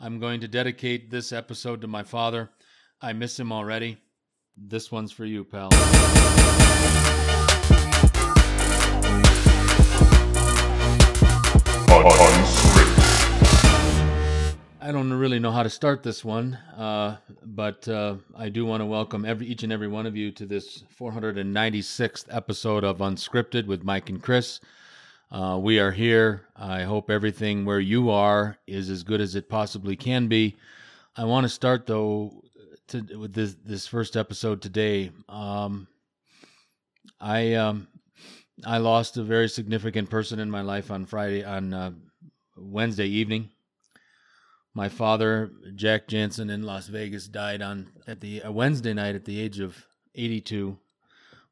I'm going to dedicate this episode to my father. I miss him already. This one's for you, pal. I don't really know how to start this one, uh, but uh, I do want to welcome every each and every one of you to this 496th episode of Unscripted with Mike and Chris. Uh, we are here. I hope everything where you are is as good as it possibly can be. I want to start though to, with this this first episode today. Um, I um, I lost a very significant person in my life on Friday on uh, Wednesday evening. My father, Jack Jansen, in Las Vegas, died on at the uh, Wednesday night at the age of 82.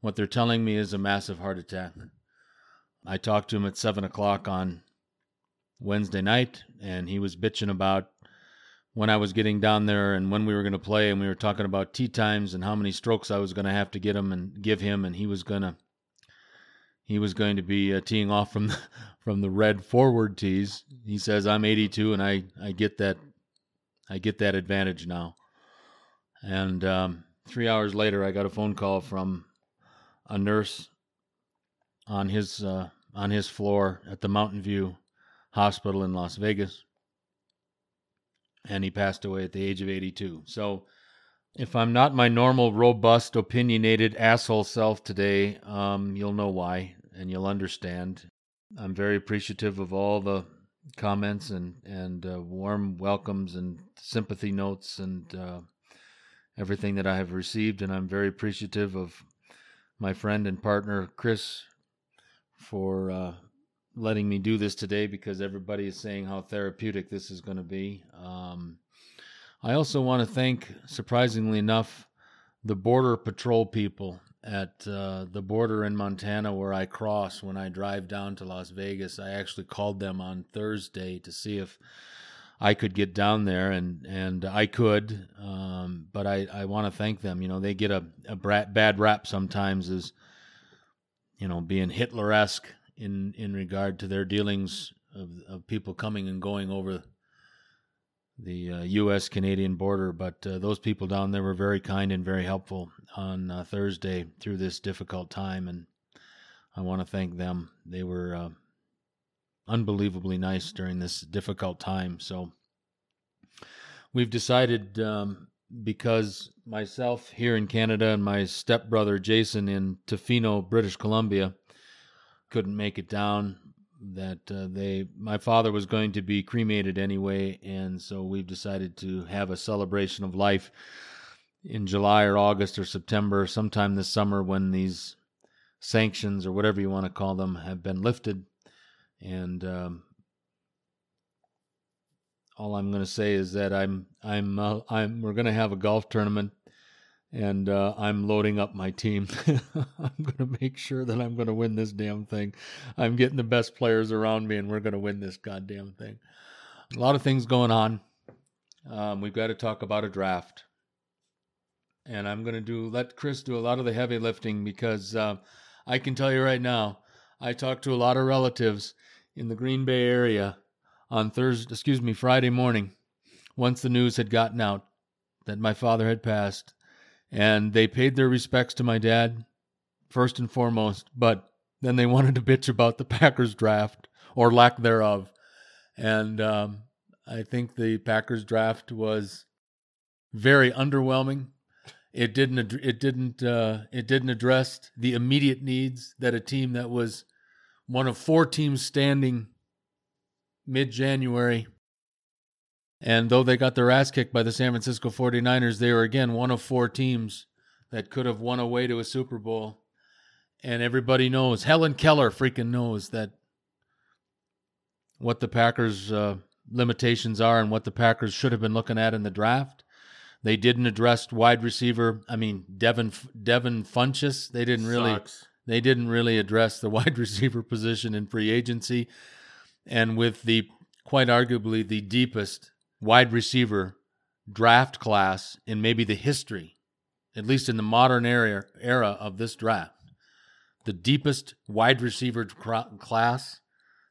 What they're telling me is a massive heart attack. I talked to him at seven o'clock on Wednesday night, and he was bitching about when I was getting down there and when we were going to play, and we were talking about tee times and how many strokes I was going to have to get him and give him, and he was going to he was going to be uh, teeing off from the, from the red forward tees. He says I'm 82 and I I get that I get that advantage now. And um, three hours later, I got a phone call from a nurse on his uh, on his floor at the Mountain View Hospital in Las Vegas, and he passed away at the age of 82. So. If I'm not my normal, robust, opinionated asshole self today, um, you'll know why and you'll understand. I'm very appreciative of all the comments and and uh, warm welcomes and sympathy notes and uh, everything that I have received, and I'm very appreciative of my friend and partner Chris for uh, letting me do this today because everybody is saying how therapeutic this is going to be. Um, I also want to thank, surprisingly enough, the Border Patrol people at uh, the border in Montana where I cross when I drive down to Las Vegas. I actually called them on Thursday to see if I could get down there, and and I could, um, but I I want to thank them. You know, they get a a bad rap sometimes as you know being Hitler esque in in regard to their dealings of of people coming and going over the uh, U.S. Canadian border. But uh, those people down there were very kind and very helpful on uh, Thursday through this difficult time, and I want to thank them. They were uh, unbelievably nice during this difficult time. So we've decided um, because myself here in Canada and my stepbrother Jason in Tofino, British Columbia, couldn't make it down that uh, they my father was going to be cremated anyway and so we've decided to have a celebration of life in July or August or September sometime this summer when these sanctions or whatever you want to call them have been lifted. And um, all I'm going to say is that I'm I'm uh, I'm we're going to have a golf tournament and uh, I'm loading up my team. I'm going to make sure that I'm going to win this damn thing. I'm getting the best players around me, and we're going to win this goddamn thing. A lot of things going on. Um, we've got to talk about a draft, and I'm going to do let Chris do a lot of the heavy lifting because uh, I can tell you right now, I talked to a lot of relatives in the Green Bay area on Thursday, excuse me, Friday morning, once the news had gotten out that my father had passed and they paid their respects to my dad first and foremost, but then they wanted to bitch about the Packers draft or lack thereof. And um, I think the Packers draft was very underwhelming. It didn't. It didn't. Uh, it didn't address the immediate needs that a team that was one of four teams standing mid-January and though they got their ass kicked by the San Francisco 49ers, they were again one of four teams that could have won away to a Super Bowl. And everybody knows, Helen Keller freaking knows that what the Packers' uh, limitations are and what the Packers should have been looking at in the draft. They didn't address wide receiver. I mean, Devin Devin Funchess. They didn't really. Sucks. They didn't really address the wide receiver position in free agency, and with the quite arguably the deepest wide receiver draft class in maybe the history, at least in the modern era, era of this draft. The deepest wide receiver class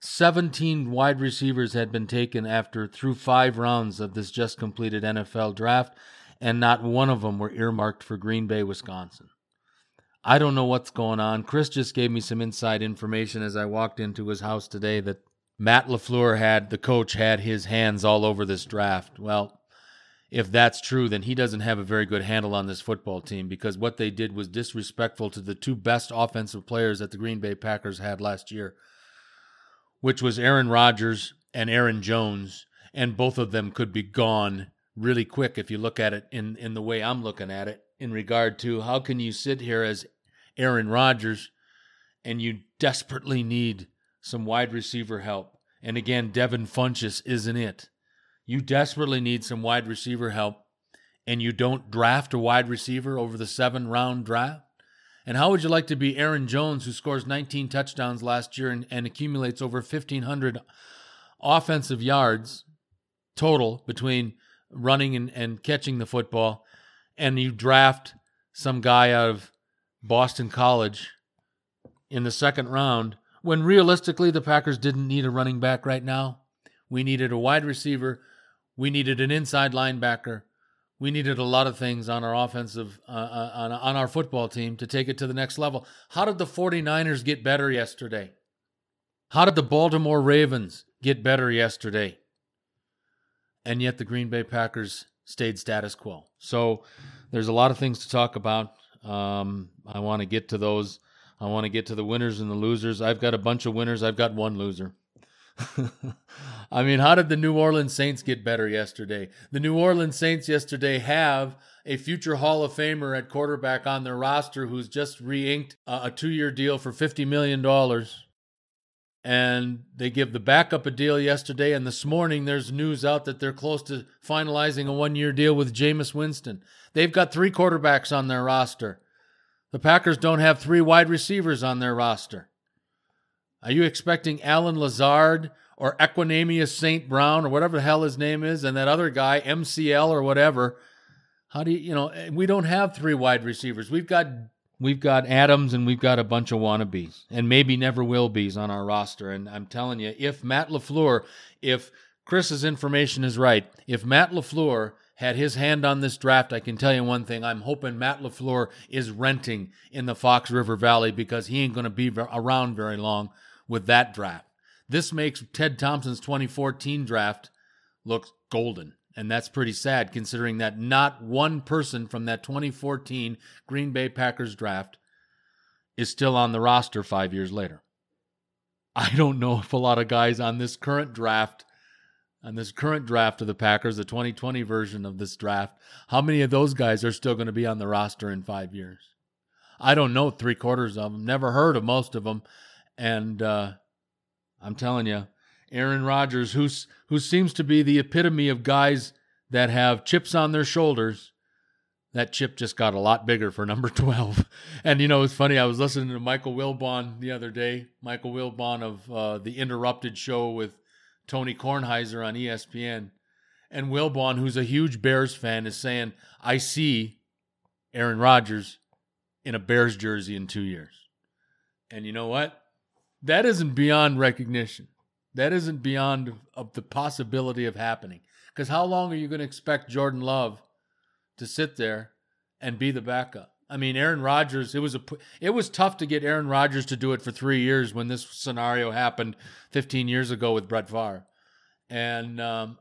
17 wide receivers had been taken after through five rounds of this just completed NFL draft, and not one of them were earmarked for Green Bay, Wisconsin. I don't know what's going on. Chris just gave me some inside information as I walked into his house today that Matt LaFleur had, the coach, had his hands all over this draft. Well, if that's true, then he doesn't have a very good handle on this football team because what they did was disrespectful to the two best offensive players that the Green Bay Packers had last year, which was Aaron Rodgers and Aaron Jones, and both of them could be gone really quick if you look at it in, in the way I'm looking at it in regard to how can you sit here as Aaron Rodgers and you desperately need some wide receiver help. And again, Devin Funchess isn't it you desperately need some wide receiver help and you don't draft a wide receiver over the seven round draft? And how would you like to be Aaron Jones, who scores 19 touchdowns last year and, and accumulates over 1,500 offensive yards total between running and, and catching the football, and you draft some guy out of Boston College in the second round when realistically the Packers didn't need a running back right now? We needed a wide receiver we needed an inside linebacker. We needed a lot of things on our offensive, uh, uh on, on our football team to take it to the next level. How did the 49ers get better yesterday? How did the Baltimore Ravens get better yesterday? And yet the Green Bay Packers stayed status quo. So there's a lot of things to talk about. Um, I want to get to those. I want to get to the winners and the losers. I've got a bunch of winners. I've got one loser. I mean, how did the New Orleans Saints get better yesterday? The New Orleans Saints yesterday have a future Hall of Famer at quarterback on their roster who's just re inked a two year deal for $50 million. And they give the backup a deal yesterday. And this morning, there's news out that they're close to finalizing a one year deal with Jameis Winston. They've got three quarterbacks on their roster. The Packers don't have three wide receivers on their roster. Are you expecting Allen Lazard or Equanimeous St. Brown or whatever the hell his name is and that other guy, MCL or whatever? How do you, you know, eh, we don't have three wide receivers. We've got we've got Adams and we've got a bunch of wannabes and maybe never will be's on our roster. And I'm telling you, if Matt LaFleur, if Chris's information is right, if Matt LaFleur had his hand on this draft, I can tell you one thing. I'm hoping Matt LaFleur is renting in the Fox River Valley because he ain't going to be around very long with that draft. This makes Ted Thompson's 2014 draft look golden. And that's pretty sad considering that not one person from that 2014 Green Bay Packers draft is still on the roster five years later. I don't know if a lot of guys on this current draft, on this current draft of the Packers, the 2020 version of this draft, how many of those guys are still going to be on the roster in five years? I don't know three quarters of them. Never heard of most of them. And uh, I'm telling you, Aaron Rodgers, who's who seems to be the epitome of guys that have chips on their shoulders. That chip just got a lot bigger for number 12. And you know, it's funny. I was listening to Michael Wilbon the other day. Michael Wilbon of uh, the Interrupted show with Tony Kornheiser on ESPN. And Wilbon, who's a huge Bears fan, is saying, I see Aaron Rodgers in a Bears jersey in two years. And you know what? that isn't beyond recognition. That isn't beyond of the possibility of happening. Because how long are you going to expect Jordan Love to sit there and be the backup? I mean, Aaron Rodgers. It was a it was tough to get Aaron Rodgers to do it for three years when this scenario happened 15 years ago with Brett Favre, and um,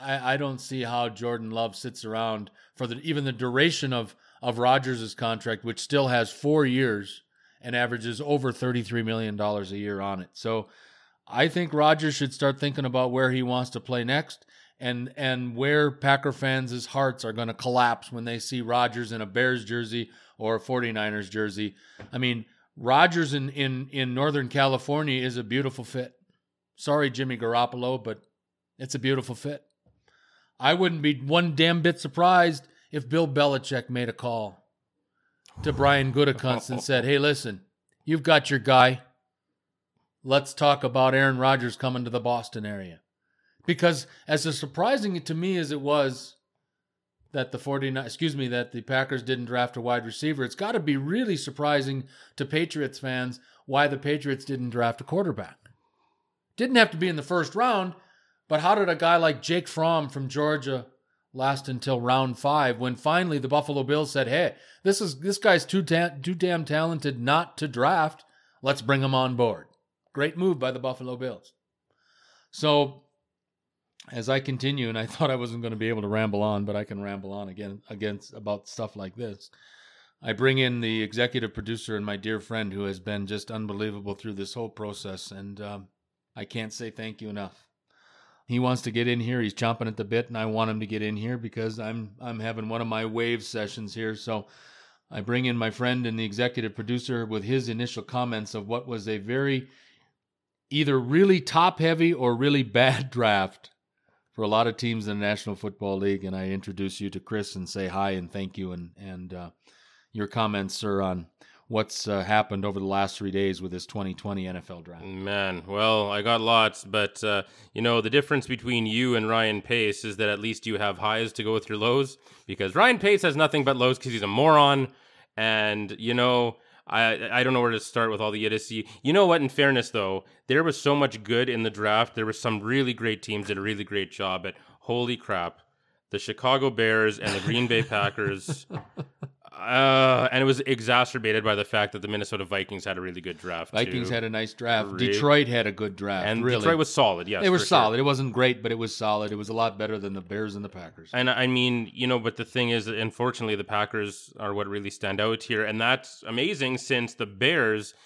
I, I don't see how Jordan Love sits around for the even the duration of of Rodgers' contract, which still has four years and averages over $33 million a year on it. So I think Rodgers should start thinking about where he wants to play next and and where Packer fans' hearts are going to collapse when they see Rodgers in a Bears jersey or a 49ers jersey. I mean, Rodgers in, in, in Northern California is a beautiful fit. Sorry, Jimmy Garoppolo, but it's a beautiful fit. I wouldn't be one damn bit surprised if Bill Belichick made a call to Brian Gutekunst and said, "Hey, listen, you've got your guy. Let's talk about Aaron Rodgers coming to the Boston area." Because as surprising to me as it was that the 49 excuse me that the Packers didn't draft a wide receiver, it's got to be really surprising to Patriots fans why the Patriots didn't draft a quarterback. Didn't have to be in the first round, but how did a guy like Jake Fromm from Georgia last until round five when finally the Buffalo Bills said, "Hey, this is this guy's too ta- too damn talented not to draft. Let's bring him on board." Great move by the Buffalo Bills. So, as I continue, and I thought I wasn't going to be able to ramble on, but I can ramble on again against about stuff like this. I bring in the executive producer and my dear friend who has been just unbelievable through this whole process, and um, I can't say thank you enough. He wants to get in here. He's chomping at the bit, and I want him to get in here because I'm I'm having one of my wave sessions here. So I bring in my friend and the executive producer with his initial comments of what was a very either really top heavy or really bad draft for a lot of teams in the National Football League. And I introduce you to Chris and say hi and thank you and and uh, your comments, sir, on what's uh, happened over the last three days with this 2020 NFL draft. Man, well, I got lots, but uh, you know the difference between you and Ryan Pace is that at least you have highs to go with your lows, because Ryan Pace has nothing but lows because he's a moron, and you know. I I don't know where to start with all the idiocy. You know what? In fairness, though, there was so much good in the draft. There were some really great teams did a really great job. But holy crap, the Chicago Bears and the Green Bay Packers uh, and it was exacerbated by the fact that the Minnesota Vikings had a really good draft. Vikings too. had a nice draft. Re- Detroit had a good draft. And really. Detroit was solid, yes. they were solid. Sure. It wasn't great, but it was solid. It was a lot better than the Bears and the Packers. And I mean, you know, but the thing is, unfortunately, the Packers are what really stand out here. And that's amazing since the Bears –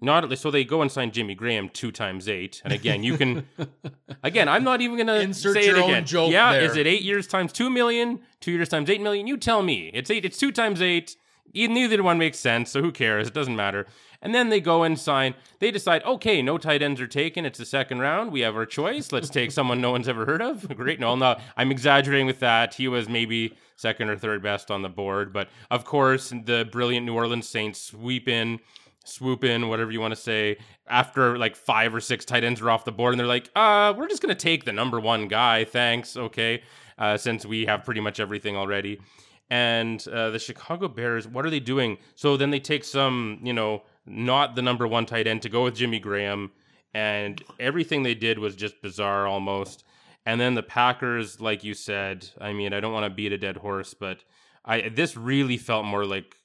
not so they go and sign Jimmy Graham two times eight, and again you can, again I'm not even gonna Insert say your it own again. joke yeah, there. is it eight years times two million? Two years times eight million? You tell me. It's eight. It's two times eight. Neither one makes sense, so who cares? It doesn't matter. And then they go and sign. They decide, okay, no tight ends are taken. It's the second round. We have our choice. Let's take someone no one's ever heard of. Great. No, no, I'm exaggerating with that. He was maybe second or third best on the board, but of course, the brilliant New Orleans Saints sweep in swoop in, whatever you want to say, after like five or six tight ends are off the board, and they're like, uh, we're just gonna take the number one guy, thanks, okay, uh, since we have pretty much everything already. And uh, the Chicago Bears, what are they doing? So then they take some, you know, not the number one tight end to go with Jimmy Graham, and everything they did was just bizarre almost. And then the Packers, like you said, I mean, I don't want to beat a dead horse, but I this really felt more like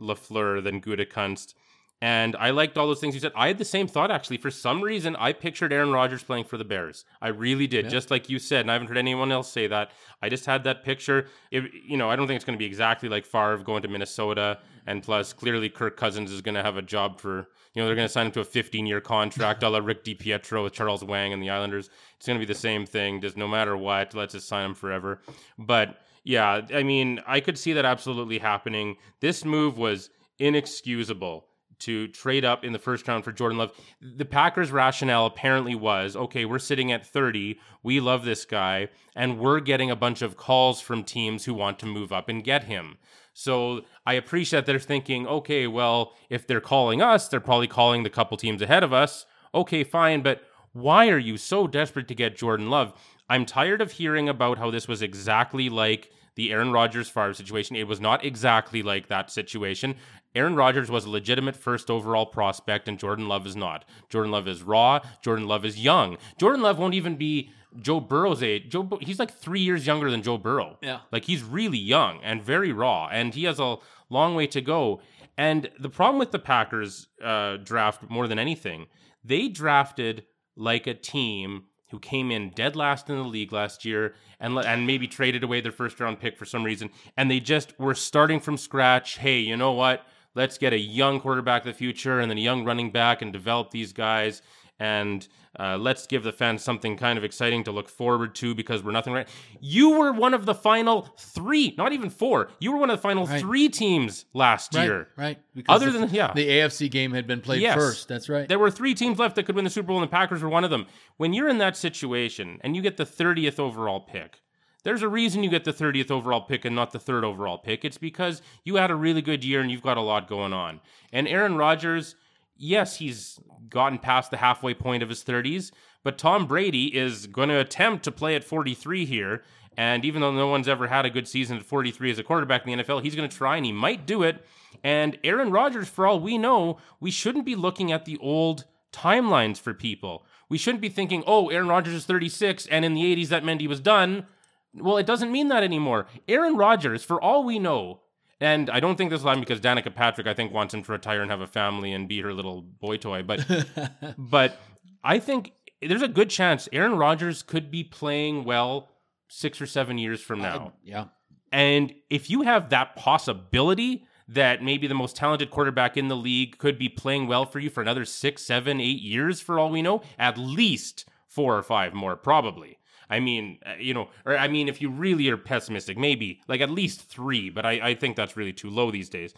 LaFleur than Gutekunst and I liked all those things you said. I had the same thought actually. For some reason, I pictured Aaron Rodgers playing for the Bears. I really did, yeah. just like you said. And I haven't heard anyone else say that. I just had that picture. It, you know, I don't think it's going to be exactly like Favre going to Minnesota. And plus, clearly, Kirk Cousins is going to have a job for, you know, they're going to sign him to a 15 year contract, a la Rick DiPietro with Charles Wang and the Islanders. It's going to be the same thing. Just no matter what, let's just sign him forever. But yeah, I mean, I could see that absolutely happening. This move was inexcusable to trade up in the first round for Jordan Love. The Packers' rationale apparently was okay, we're sitting at 30. We love this guy, and we're getting a bunch of calls from teams who want to move up and get him. So I appreciate they're thinking, okay, well, if they're calling us, they're probably calling the couple teams ahead of us. Okay, fine, but why are you so desperate to get Jordan Love? I'm tired of hearing about how this was exactly like the Aaron Rodgers Favre situation. It was not exactly like that situation. Aaron Rodgers was a legitimate first overall prospect, and Jordan Love is not. Jordan Love is raw. Jordan Love is young. Jordan Love won't even be Joe Burrow's age. Joe, he's like three years younger than Joe Burrow. Yeah, like he's really young and very raw, and he has a long way to go. And the problem with the Packers uh, draft, more than anything, they drafted like a team who came in dead last in the league last year and and maybe traded away their first round pick for some reason, and they just were starting from scratch. Hey, you know what? Let's get a young quarterback of the future and then a young running back and develop these guys and uh, let's give the fans something kind of exciting to look forward to because we're nothing right. You were one of the final three, not even four. You were one of the final right. three teams last right, year. Right. Because Other the, than yeah, the AFC game had been played yes, first. That's right. There were three teams left that could win the Super Bowl, and the Packers were one of them. When you're in that situation and you get the 30th overall pick, there's a reason you get the 30th overall pick and not the third overall pick. It's because you had a really good year and you've got a lot going on. And Aaron Rodgers, yes, he's gotten past the halfway point of his 30s, but Tom Brady is going to attempt to play at 43 here. And even though no one's ever had a good season at 43 as a quarterback in the NFL, he's going to try and he might do it. And Aaron Rodgers, for all we know, we shouldn't be looking at the old timelines for people. We shouldn't be thinking, oh, Aaron Rodgers is 36 and in the 80s that he was done. Well, it doesn't mean that anymore. Aaron Rodgers, for all we know, and I don't think this will happen because Danica Patrick, I think, wants him to retire and have a family and be her little boy toy. But, but I think there's a good chance Aaron Rodgers could be playing well six or seven years from now. yeah. And if you have that possibility that maybe the most talented quarterback in the league could be playing well for you for another six, seven, eight years, for all we know, at least four or five more, probably. I mean, uh, you know, or I mean, if you really are pessimistic, maybe like at least three, but I, I think that's really too low these days.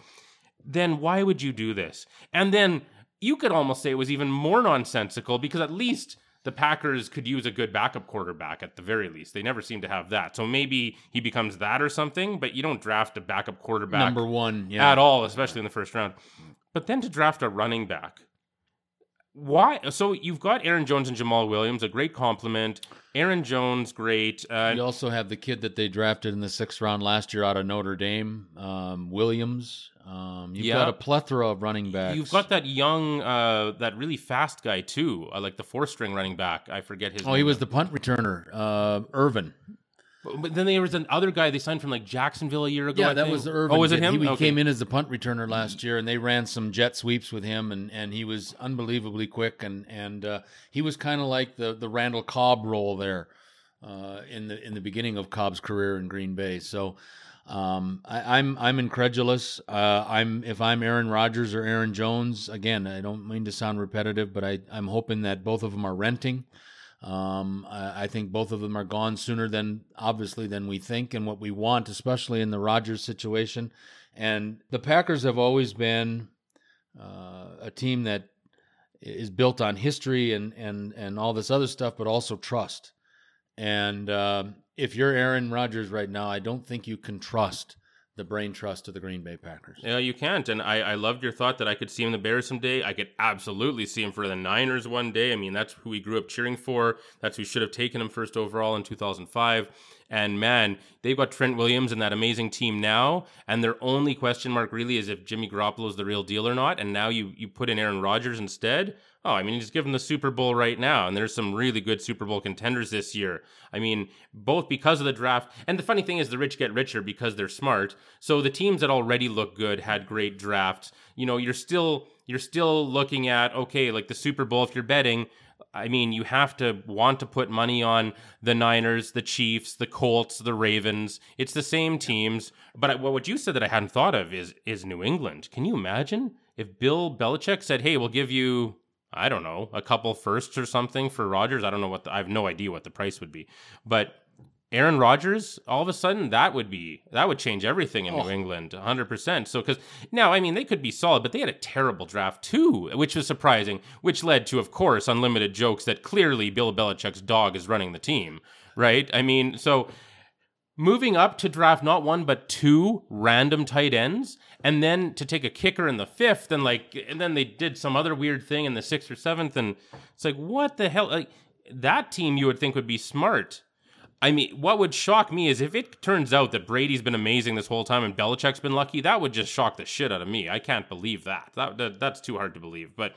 Then why would you do this? And then you could almost say it was even more nonsensical because at least the Packers could use a good backup quarterback at the very least. They never seem to have that. So maybe he becomes that or something, but you don't draft a backup quarterback Number one. Yeah. at all, especially in the first round. But then to draft a running back. Why? So you've got Aaron Jones and Jamaal Williams, a great compliment. Aaron Jones, great. Uh, You also have the kid that they drafted in the sixth round last year out of Notre Dame, um, Williams. Um, you've got a plethora of running backs. You've got that young, uh, that really fast guy too, uh, like the four string running back. I forget his. Oh, name. he was the punt returner, uh, Ervin. But, but then there was another guy they signed from like Jacksonville a year ago. Yeah, I that think. was Ervin. Oh, was it him? He Okay. came in as the punt returner last year, and they ran some jet sweeps with him, and, and he was unbelievably quick, and and uh, he was kind of like the the Randall Cobb role there uh, in the in the beginning of Cobb's career in Green Bay. So. Um, I, I'm I'm incredulous. Uh, I'm if I'm Aaron Rodgers or Aaron Jones. Again, I don't mean to sound repetitive, but I I'm hoping that both of them are renting. Um, I, I think both of them are gone sooner than obviously than we think and what we want, especially in the Rodgers situation. And the Packers have always been uh, a team that is built on history and and and all this other stuff, but also trust. And um if you're Aaron Rodgers right now, I don't think you can trust the brain trust of the Green Bay Packers. Yeah, you can't. And I, I loved your thought that I could see him the Bears someday. I could absolutely see him for the Niners one day. I mean, that's who we grew up cheering for. That's who should have taken him first overall in 2005. And man, they've got Trent Williams and that amazing team now. And their only question mark really is if Jimmy Garoppolo is the real deal or not. And now you you put in Aaron Rodgers instead. Oh, I mean, just give him the Super Bowl right now. And there's some really good Super Bowl contenders this year. I mean, both because of the draft. And the funny thing is, the rich get richer because they're smart. So the teams that already look good had great drafts. You know, you're still you're still looking at okay, like the Super Bowl. If you're betting, I mean, you have to want to put money on the Niners, the Chiefs, the Colts, the Ravens. It's the same teams. But I- what you said that I hadn't thought of is is New England. Can you imagine if Bill Belichick said, "Hey, we'll give you." I don't know, a couple firsts or something for Rodgers. I don't know what the, I have no idea what the price would be. But Aaron Rodgers, all of a sudden, that would be that would change everything in New Oh. England, 100. percent So, because now, I mean, they could be solid, but they had a terrible draft too, which was surprising. Which led to, of course, unlimited jokes that clearly Bill Belichick's dog is running the team, right? I mean, so moving up to draft not one but two random tight ends and then to take a kicker in the fifth and like and then they did some other weird thing in the sixth or seventh and it's like what the hell like that team you would think would be smart I mean, what would shock me is if it turns out that Brady's been amazing this whole time and Belichick's been lucky. That would just shock the shit out of me. I can't believe that. That, that that's too hard to believe. But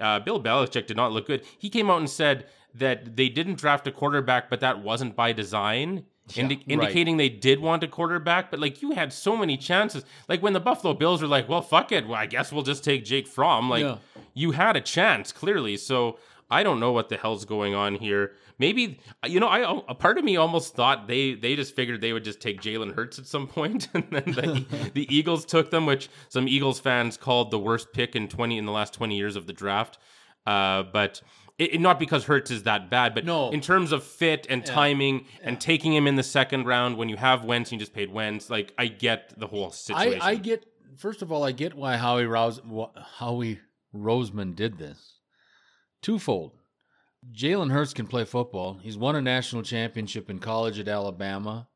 uh, Bill Belichick did not look good. He came out and said that they didn't draft a quarterback, but that wasn't by design. Indi- right. indicating they did want a quarterback, but like you had so many chances. Like when the Buffalo Bills were like, "Well, fuck it, well, I guess we'll just take Jake Fromm." Like Yeah. you had a chance clearly. So I don't know what the hell's going on here. Maybe you know, I a part of me almost thought they they just figured they would just take Jalen Hurts at some point, and then the, the Eagles took them, which some Eagles fans called the worst pick in twenty in the last twenty years of the draft. Uh, but it, it- not because Hurts is that bad, but No. in terms of fit and timing and taking him in the second round when you have Wentz, and you just paid Wentz. Like I get the whole situation. I, I get first of all, I get why Howie Rouse, wh- Howie Roseman did this. Twofold. Jalen Hurts can play football. He's won a national championship in college at Alabama.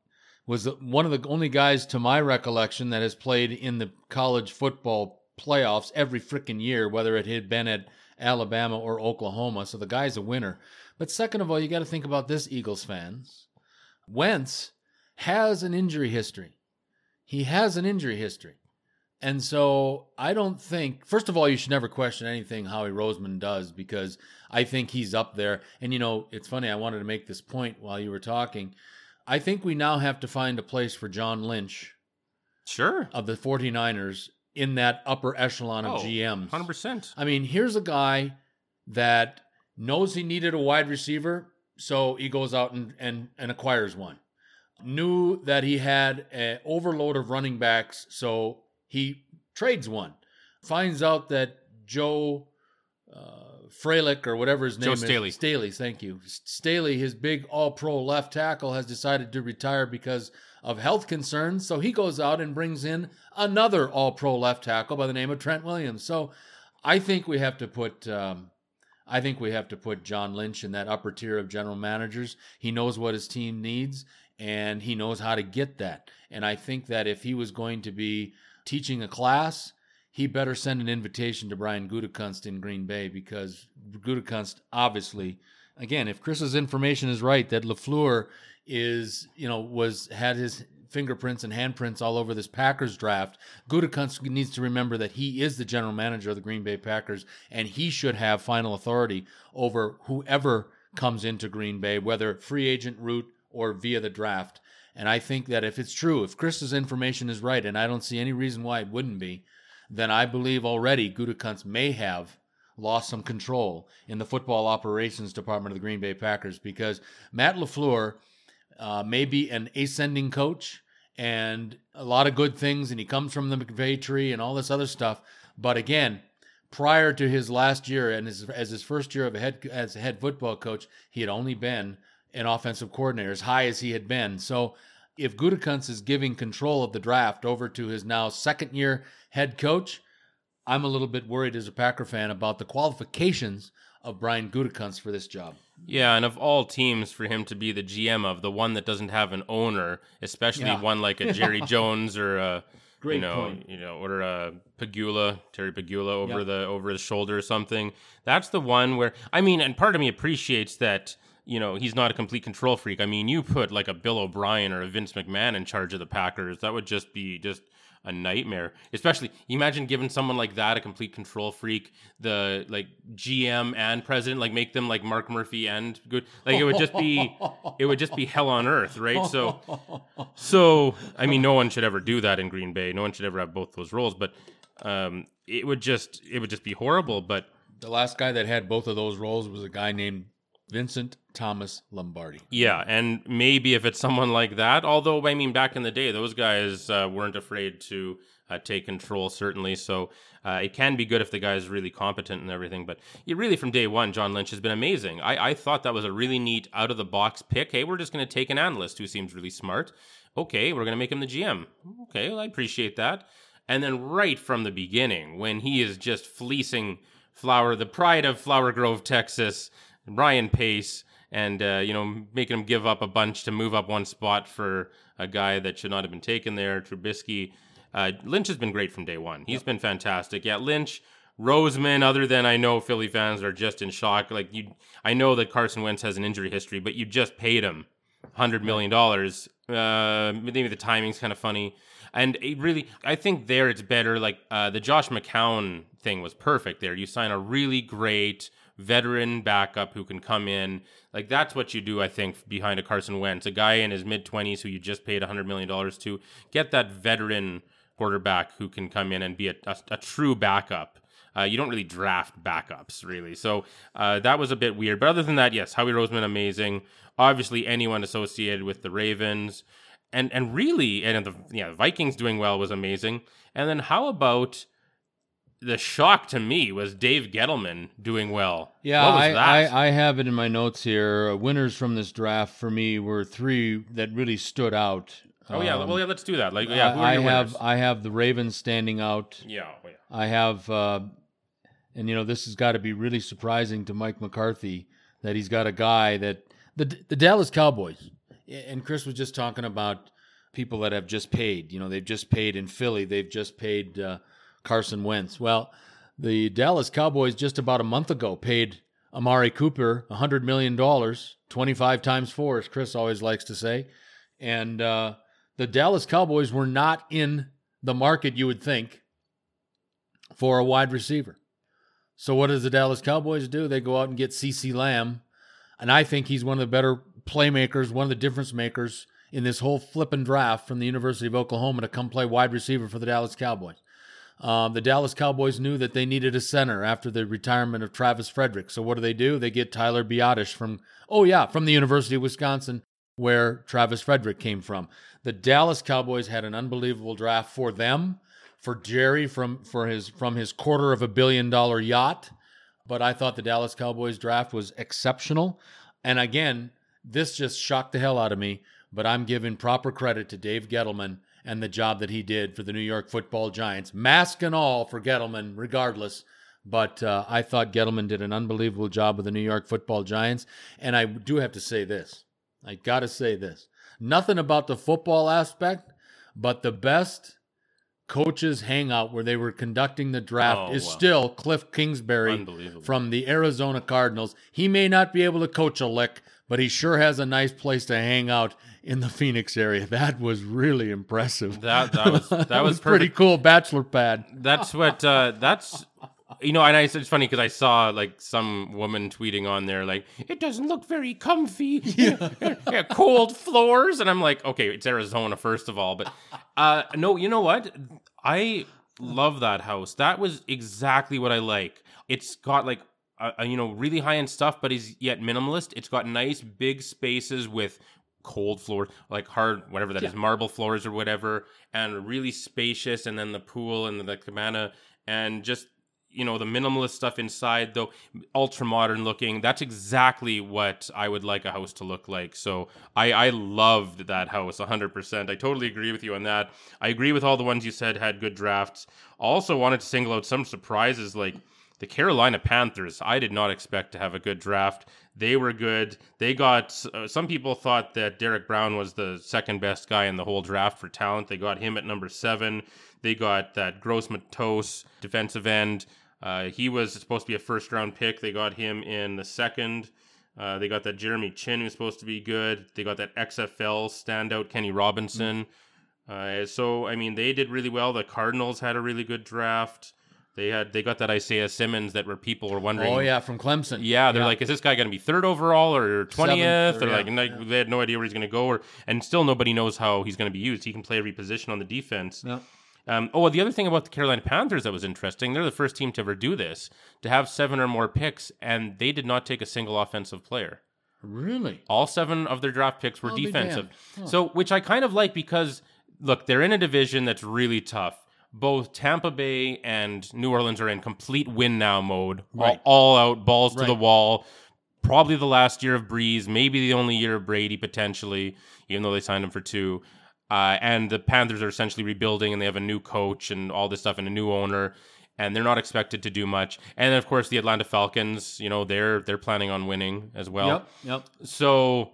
Was one of the only guys, to my recollection, that has played in the college football playoffs every freaking year, whether it had been at Alabama or Oklahoma. So the guy's a winner. But second of all, you got to think about this, Eagles fans. Wentz has an injury history. He has an injury history. And so I don't think, first of all, you should never question anything Howie Roseman does because I think he's up there. And, you know, it's funny, I wanted to make this point while you were talking. I think we now have to find a place for John Lynch Sure. of the 49ers in that upper echelon of Oh, GMs. 100%. I mean, here's a guy that knows he needed a wide receiver, so he goes out and, and, and acquires one. Knew that he had an overload of running backs, so he trades one. Finds out that Joe uh, or whatever his name Joe is. Staley. Staley, thank you. Staley, his big all pro left tackle, has decided to retire because of health concerns. So he goes out and brings in another all pro left tackle by the name of Trent Williams. So I think we have to put. Um, I think we have to put John Lynch in that upper tier of general managers. He knows what his team needs and he knows how to get that. And I think that if he was going to be teaching a class, he better send an invitation to Brian Gutekunst in Green Bay because Gutekunst obviously, again, if Chris's information is right, that LaFleur is you know was had his fingerprints and handprints all over this Packers draft. Gutekunst needs to remember that he is the general manager of the Green Bay Packers, and he should have final authority over whoever comes into Green Bay, whether free agent route or via the draft. And I think that if it's true, if Chris's information is right, and I don't see any reason why it wouldn't be, then I believe already Gutekunst may have lost some control in the football operations department of the Green Bay Packers because Matt LaFleur uh, may be an ascending coach and a lot of good things, and he comes from the McVay tree and all this other stuff. But again, prior to his last year and his, as his first year of head as head football coach, he had only been an offensive coordinator, as high as he had been. So if Gutekunst is giving control of the draft over to his now second year head coach, I'm a little bit worried as a Packer fan about the qualifications of Brian Gutekunst for this job. Yeah, and of all teams for him to be the GM of, the one that doesn't have an owner, especially Yeah. one like a Jerry Jones or uh, a Great you know, point. you know, or uh, a Pegula, Terry Pegula over Yep. the over his shoulder or something. That's the one where I mean, and part of me appreciates that you know he's not a complete control freak. I mean, you put like a Bill O'Brien or a Vince McMahon in charge of the Packers, that would just be just a nightmare. Especially, imagine giving someone like that a complete control freak, the like GM and president, like make them like Mark Murphy and good. Like it would just be, it would just be hell on earth, right? So, so I mean, no one should ever do that in Green Bay. No one should ever have both those roles. But um, it would just, it would just be horrible. But The last guy that had both of those roles was a guy named Vincent Thomas Lombardi. Yeah, and maybe if it's someone like that, although I mean, back in the day, those guys uh, weren't afraid to uh, take control, certainly. So uh, it can be good if the guy is really competent and everything. But yeah, really, from day one, John Lynch has been amazing. I, I thought that was a really neat out of the box pick. Hey, we're just going to take an analyst who seems really smart. Okay, we're going to make him the GM. Okay, well, I appreciate that. And then right from the beginning, when he is just fleecing Flower, the pride of Flower Grove, Texas, Ryan Pace, and uh, you know making him give up a bunch to move up one spot for a guy that should not have been taken there, Trubisky. Uh, Lynch has been great from day one. He's been fantastic. Yeah, Lynch, Roseman. Other than I know Philly fans are just in shock. Like you, I know that Carson Wentz has an injury history, but you just paid him hundred million dollars. Uh, maybe the timing's kind of funny. And it really, I think there it's better. Like uh, the Josh McCown thing was perfect. There, you sign a really great veteran backup who can come in. Like that's what you do, I think, behind a Carson Wentz, a guy in his mid twenties who you just paid hundred million dollars to. Get that veteran quarterback who can come in and be a, a, a true backup. Uh, you don't really draft backups, really. So uh, that was a bit weird. But other than that, yes, Howie Roseman, amazing. Obviously, anyone associated with the Ravens, and and really, and the yeah, Vikings doing well was amazing. And then how about the shock to me was Dave Gettleman doing well. Yeah, I? I, I have it in my notes here. Uh, winners from this draft for me were three that really stood out. oh yeah, Um, well yeah, let's do that. Like yeah, I, have? I have the Ravens standing out. yeah, oh, yeah. I have, uh, and you know, this has got to be really surprising to Mike McCarthy that he's got a guy that the the Dallas Cowboys. And Chris was just talking about people that have just paid. You know, they've just paid in Philly. They've just paid uh, Carson Wentz. Well, the Dallas Cowboys just about a month ago paid Amari Cooper $100 million, 25 times four, as Chris always likes to say. And uh, the Dallas Cowboys were not in the market you would think for a wide receiver. So what does the Dallas Cowboys do? They go out and get CeeDee Lamb, and I think he's one of the better playmakers, one of the difference makers in this whole flipping draft from the University of Oklahoma to come play wide receiver for the Dallas Cowboys. Um, the Dallas Cowboys knew that they needed a center after the retirement of Travis Frederick. So what do they do? They get Tyler Biadasz from, oh yeah, from the University of Wisconsin, where Travis Frederick came from. The Dallas Cowboys had an unbelievable draft for them, for Jerry from for his from his quarter of a billion dollar yacht. But I thought the Dallas Cowboys draft was exceptional. And again, this just shocked the hell out of me. But I'm giving proper credit to Dave Gettleman and the job that he did for the New York Football Giants, mask and all for Gettleman, regardless. But uh, I thought Gettleman did an unbelievable job with the New York Football Giants. And I do have to say this I got to say this. Nothing about the football aspect, but the best coaches hangout where they were conducting the draft Oh, is wow. still Cliff Kingsbury from the Arizona Cardinals. He may not be able to coach a lick, but he sure has a nice place to hang out in the Phoenix area. That was really impressive. That- that was- that was pretty cool bachelor pad. That's what. Uh, that's you know, and I, it's funny because I saw like some woman tweeting on there like it doesn't look very comfy, yeah. cold floors, and I'm like, okay, it's Arizona first of all, but uh, no, you know what? I love that house. That was exactly what I like. It's got like. Uh, uh, you know, really high end stuff, but is yet minimalist. It's got nice big spaces with cold floors, like hard, whatever that is, marble floors or whatever, and really spacious. And then the pool and the cabana, and just you know the minimalist stuff inside, though ultra modern looking. That's exactly what I would like a house to look like. So I I loved that house 100%. I totally agree with you on that. I agree with all the ones you said had good drafts. Also wanted to single out some surprises like the Carolina Panthers, I did not expect to have a good draft. They were good. They got uh, some people thought that Derrick Brown was the second best guy in the whole draft for talent. They got him at number seven. They got that Gross Matos defensive end. Uh, he was supposed to be a first round pick. They got him in the second. Uh, they got that Jeremy Chinn who's supposed to be good. They got that XFL standout Kenny Robinson. Uh, so I mean, they did really well. The Cardinals had a really good draft. They had they got that Isaiah Simmons that where people were wondering. Oh yeah, from Clemson. Yeah, they're like, is this guy going to be third overall or twentieth? Or yeah, like, yeah. they had no idea where he's going to go, or and still nobody knows how he's going to be used. He can play every position on the defense. Yeah. Um, oh, the other thing about the Carolina Panthers that was interesting, they're the first team to ever do this, to have seven or more picks, and they did not take a single offensive player. Really? All seven of their draft picks were I'll defensive. So, which I kind of like because, look, they're in a division that's really tough. Both Tampa Bay and New Orleans are in complete win now mode, all, Right. all out, balls to the wall. Probably the last year of Brees, maybe the only year of Brady potentially, even though they signed him for two. Uh, and the Panthers are essentially rebuilding, and they have a new coach and all this stuff, and a new owner, and they're not expected to do much. And of course, the Atlanta Falcons, you know, they're they're planning on winning as well. Yep. Yep. So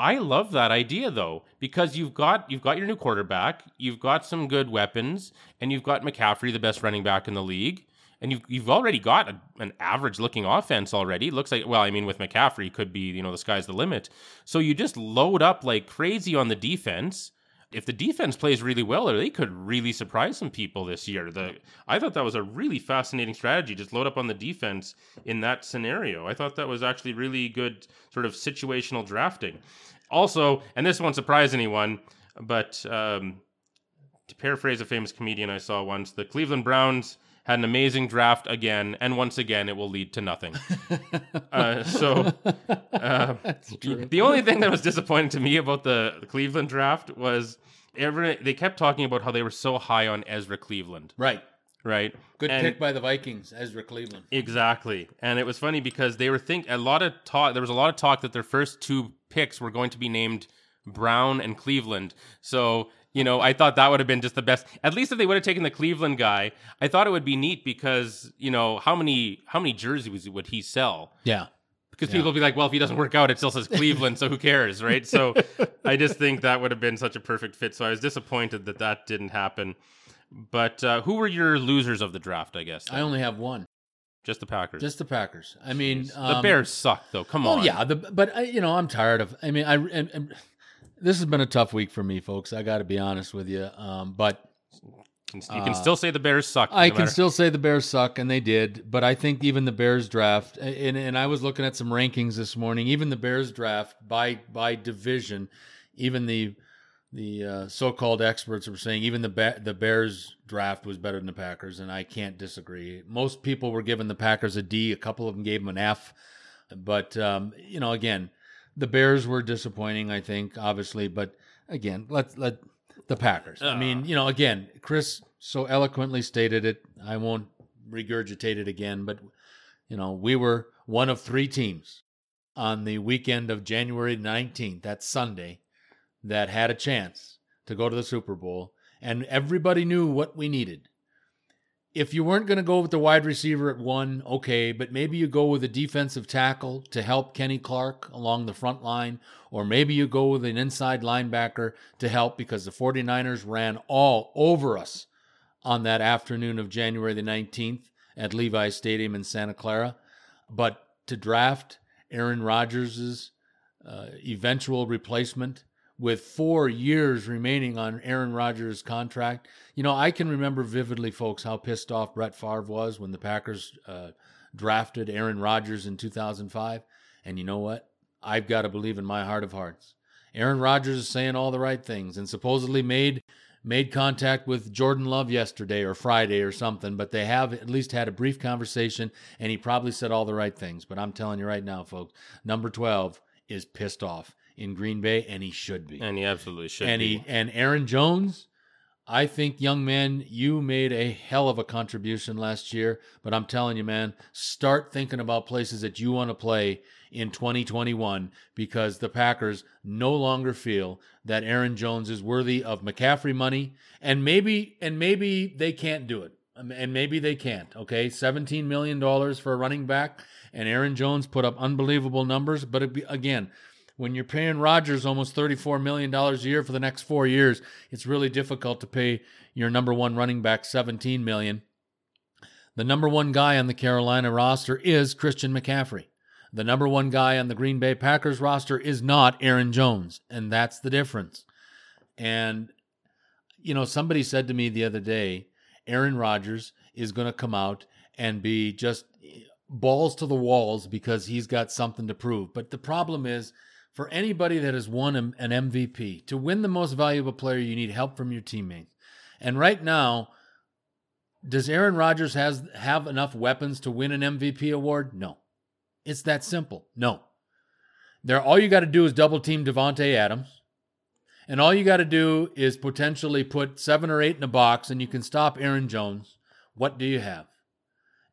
I love that idea though because you've got you've got your new quarterback, you've got some good weapons, and you've got McCaffrey, the best running back in the league, and you've you've already got a, an average looking offense already. Looks like well, I mean with McCaffrey could be you know the sky's the limit. So you just load up like crazy on the defense. If the defense plays really well, they could really surprise some people this year. The I thought that was a really fascinating strategy. Just load up on the defense in that scenario. I thought that was actually really good, sort of situational drafting. Also, and this won't surprise anyone, but um, to paraphrase a famous comedian I saw once, the Cleveland Browns had an amazing draft again, and once again, it will lead to nothing. uh, so, uh, the only thing that was disappointing to me about the Cleveland draft was every they kept talking about how they were so high on Ezra Cleveland, Right. right? Good And- pick by the Vikings, Ezra Cleveland. Exactly. And it was funny because they were think a lot of talk there was a lot of talk that their first two picks were going to be named Brown and Cleveland. So, you know, I thought that would have been just the best. At least if they would have taken the Cleveland guy, I thought it would be neat because, you know, how many how many jerseys would he sell? Yeah. Because Yeah. people will be like, well, if he doesn't work out, it still says Cleveland, so who cares, right? So I just think that would have been such a perfect fit. So I was disappointed that that didn't happen. But uh, who were your losers of the draft, I guess? I only have one. Just the Packers. Just the Packers. I mean, the um, Bears suck, though. Come Oh on. yeah, the, but I, you know, I'm tired of. I mean, I and, and this has been a tough week for me, folks. I got to be honest with you. Um, but You can still say the Bears suck. I no can matter- still say the Bears suck, and they did. But I think even the Bears draft, and, and I was looking at some rankings this morning. Even the Bears draft by by division, even the the uh, so-called experts were saying even the ba- the Bears draft was better than the Packers, and I can't disagree. Most people were giving the Packers a D. A couple of them gave them an F. But um, you know, again, the Bears were disappointing. I think, obviously, but again, let let the Packers. I mean, ah. you know, again, Chris so eloquently stated it. I won't regurgitate it again, but you know, we were one of three teams on the weekend of January 19th, that Sunday, that had a chance to go to the Super Bowl, and everybody knew what we needed. If you weren't going to go with the wide receiver at one, okay, but maybe you go with a defensive tackle to help Kenny Clark along the front line, or maybe you go with an inside linebacker to help because the 49ers ran all over us on that afternoon of January the 19th at Levi Stadium in Santa Clara. But to draft Aaron Rodgers' uh, eventual replacement with four years remaining on Aaron Rodgers' contract. You know, I can remember vividly, folks, how pissed off Brett Favre was when the Packers uh, drafted Aaron Rodgers in 2005. And you know what? I've got to believe in my heart of hearts. Aaron Rodgers is saying all the right things and supposedly made made contact with Jordan Love yesterday or Friday or something, but they have at least had a brief conversation and he probably said all the right things. But I'm telling you right now, folks, number 12 is pissed off in Green Bay and he should be. and he absolutely should and be. he and Aaron Jones, I think young man, you made a hell of a contribution last year, but I'm telling you man, start thinking about places that you want to play in 2021 because the Packers no longer feel that Aaron Jones is worthy of McCaffrey money and maybe and maybe they can't do it. Um, And maybe they can't, okay? 17 million dollars for a running back and Aaron Jones put up unbelievable numbers, but it be, again, when you're paying Rodgers almost $34 million a year for the next four years, it's really difficult to pay your number one running back 17 million. The number one guy on the Carolina roster is Christian McCaffrey. The number one guy on the Green Bay Packers roster is not Aaron Jones, and that's the difference. And, you know, somebody said to me the other day, Aaron Rodgers is going to come out and be just balls to the walls because he's got something to prove. But the problem is, for anybody that has won an MVP, to win the most valuable player, you need help from your teammates. And right now, does Aaron Rodgers has have enough weapons to win an MVP award? No. It's that simple. No. There all you got to do is double team Davante Adams. And all you got to do is potentially put 7 or 8 in a box and you can stop Aaron Jones. What do you have?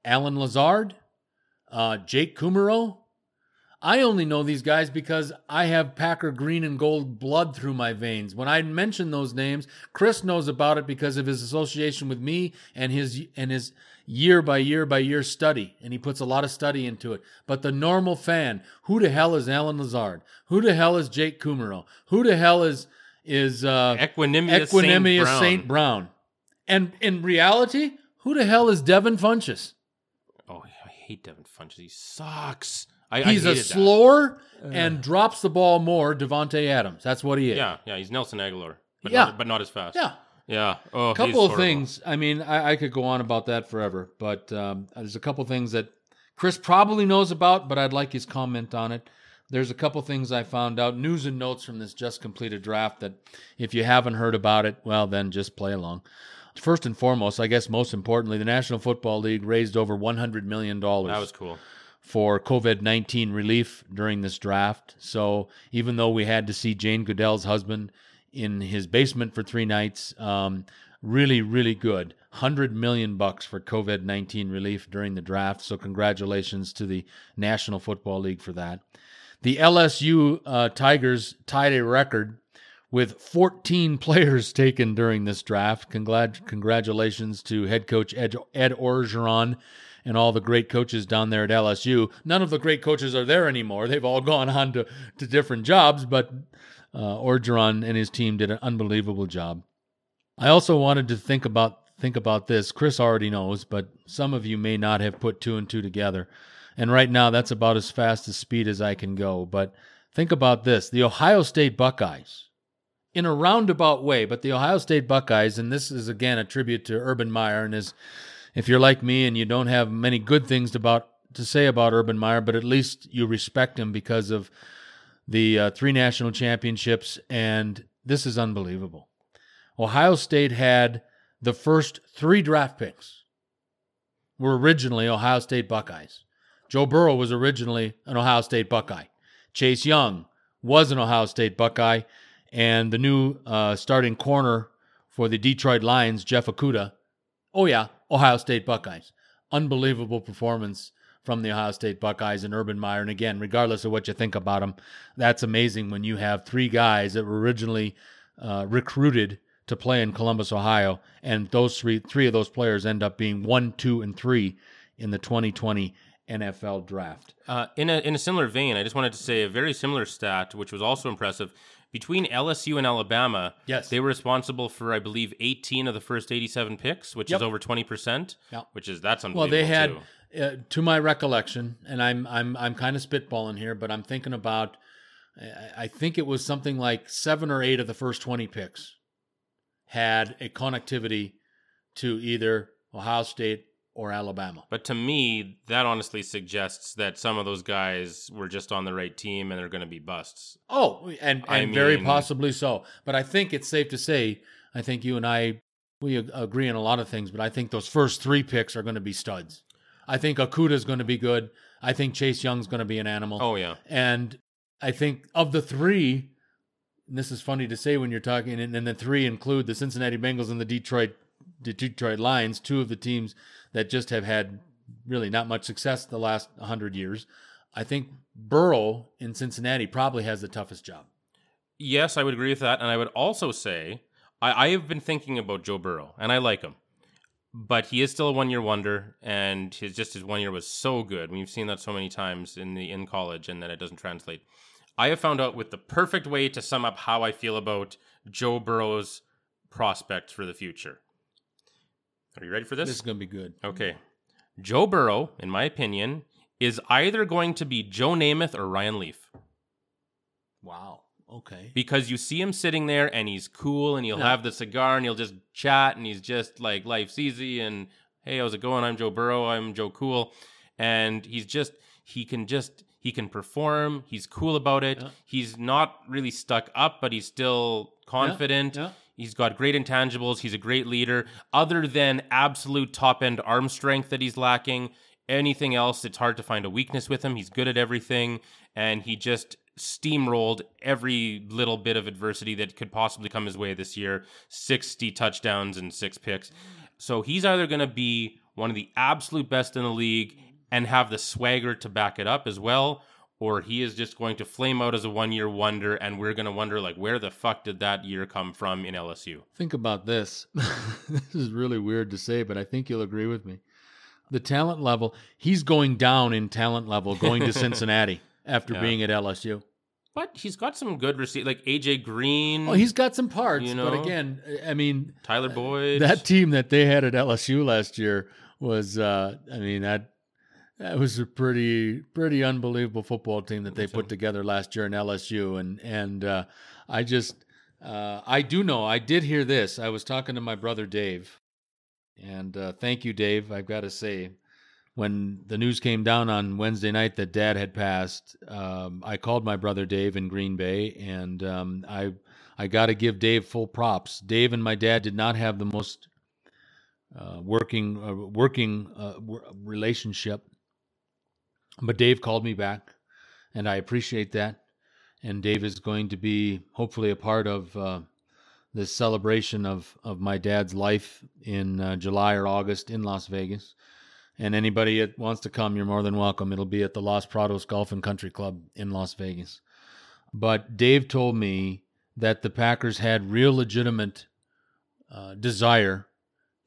Allen Lazard? Uh, Jake Kumerow? I only know these guys because I have Packer green and gold blood through my veins. When I mention those names, Chris knows about it because of his association with me and his and his year by year by year study, and he puts a lot of study into it. But the normal fan, who the hell is Allen Lazard? Who the hell is Jake Kumerow? Who the hell is is uh, Equanimeous, Equanimeous Saint, Saint Brown? And in reality, who the hell is Devin Funchess? Oh, I hate Devin Funchess. He sucks. I, He's I a hated that. slower and drops the ball more. Davante Adams. That's what he is. Yeah, yeah. He's Nelson Agholor, but Yeah. not, but not as fast. Yeah. yeah. Oh, A couple of things. I mean, I, I could go on about that forever, but um, there's a couple things that Chris probably knows about, but I'd like his comment on it. There's a couple things I found out, news and notes from this just completed draft that if you haven't heard about it, well, then just play along. First and foremost, I guess most importantly, the National Football League raised over $100 million That was cool. For COVID 19 relief during this draft. So even though we had to see Jane Goodell's husband in his basement for three nights, um, really, really good. 100 million bucks for COVID 19 relief during the draft. So congratulations to the National Football League for that. The LSU uh, Tigers tied a record with 14 players taken during this draft. Congrat- congratulations to head coach Ed, Ed Orgeron and all the great coaches down there at LSU. None of the great coaches are there anymore. They've all gone on to, to different jobs, but uh, Orgeron and his team did an unbelievable job. I also wanted to think about think about this. Chris already knows, but some of you may not have put two and two together. And right now, that's about as fast as speed as I can go. But think about this: the Ohio State Buckeyes in a roundabout way, but the Ohio State Buckeyes, and this is again a tribute to Urban Meyer, and is if you're like me and you don't have many good things about to say about Urban Meyer, but at least you respect him because of the uh, three national championships, and this is unbelievable. Ohio State had the first three draft picks were originally Ohio State Buckeyes. Joe Burrow was originally an Ohio State Buckeye. Chase Young was an Ohio State Buckeye, and the new uh, starting corner for the Detroit Lions, Jeff Okudah, oh yeah, Ohio State Buckeyes. Unbelievable performance from the Ohio State Buckeyes and Urban Meyer. And again, regardless of what you think about them, that's amazing when you have three guys that were originally uh, recruited to play in Columbus, Ohio, and those three three of those players end up being one, two, and three in the 2020 NFL draft. Uh, in a in a similar vein, I just wanted to say a very similar stat, which was also impressive. Between LSU and Alabama, Yes. they were responsible for, I believe, 18 of the first 87 picks, which Yep. is over 20 percent. Yep. Which is that's unbelievable. Well, they had, uh, to my recollection, and I'm I'm I'm kind of spitballing here, but I'm thinking about. I- I think it was something like seven or eight of the first 20 picks had a connectivity to either Ohio State or Alabama. But to me, that honestly suggests that some of those guys were just on the right team and they're going to be busts. Oh, and, and I very mean- possibly so. But I think it's safe to say, I think you and I, we agree on a lot of things, but I think those first three picks are going to be studs. I think Okudah is going to be good. I think Chase Young's going to be an animal. Oh yeah, And I think of the three, and this is funny to say when you're talking, and, and the three include the Cincinnati Bengals and the Detroit the Detroit Lions, two of the teams that just have had really not much success the last 100 years. I think Burrow in Cincinnati probably has the toughest job. yes, I would agree with that, and I would also say I, I have been thinking about Joe Burrow, and I like him, but he is still a one-year wonder, and his just his one year was so good. We've seen that so many times in the in college, and then it doesn't translate. I have found out with the perfect way to sum up how I feel about Joe Burrow's prospects for the future. Are you ready for This This is going to be good. Okay. Joe Burrow, in my opinion, is either going to be Joe Namath or Ryan Leaf Wow. Okay. because you see him sitting there and he's cool and he'll Yeah. have the cigar and he'll just chat and he's just like life's easy and hey, how's it going? I'm Joe Burrow. I'm Joe Cool. And he's just he can just he can perform. He's cool about it. Yeah. He's not really stuck up, but he's still confident. Yeah. He's got great intangibles. He's a great leader. Other than absolute top end arm strength that he's lacking, anything else, it's hard to find a weakness with him. He's good at everything, and he just steamrolled every little bit of adversity that could possibly come his way this year 60 touchdowns and six picks. So he's either going to be one of the absolute best in the league and have the swagger to back it up as well, or he is just going to flame out as a one year wonder, and we're going to wonder, like, where the fuck did that year come from in LSU? Think about this. this is really weird to say, but I think you'll agree with me. The talent level, he's going down in talent level going to Cincinnati after Yeah. being at LSU. But he's got some good receipt, like AJ Green, Well, he's got some parts, You know, but again, I mean, Tyler Boyd. that team that they had at LSU last year was, uh, I mean, that that was a pretty pretty unbelievable football team that they put together last year in LSU, and and uh, I just uh, I do know I did hear this. I was talking to my brother Dave, and uh, thank you, Dave. I've got to say. When the news came down on Wednesday night that Dad had passed, um, I called my brother Dave in Green Bay, and um, I I got to give Dave full props. Dave and my dad did not have the most uh, working uh, working uh, w- relationship, but Dave called me back, and I appreciate that. And Dave is going to be hopefully a part of uh, this celebration of of my dad's life in uh, July or August in Las Vegas. And anybody that wants to come, you're more than welcome. It'll be at the Los Prados Golf and Country Club in Las Vegas. But Dave told me that the Packers had real legitimate uh, desire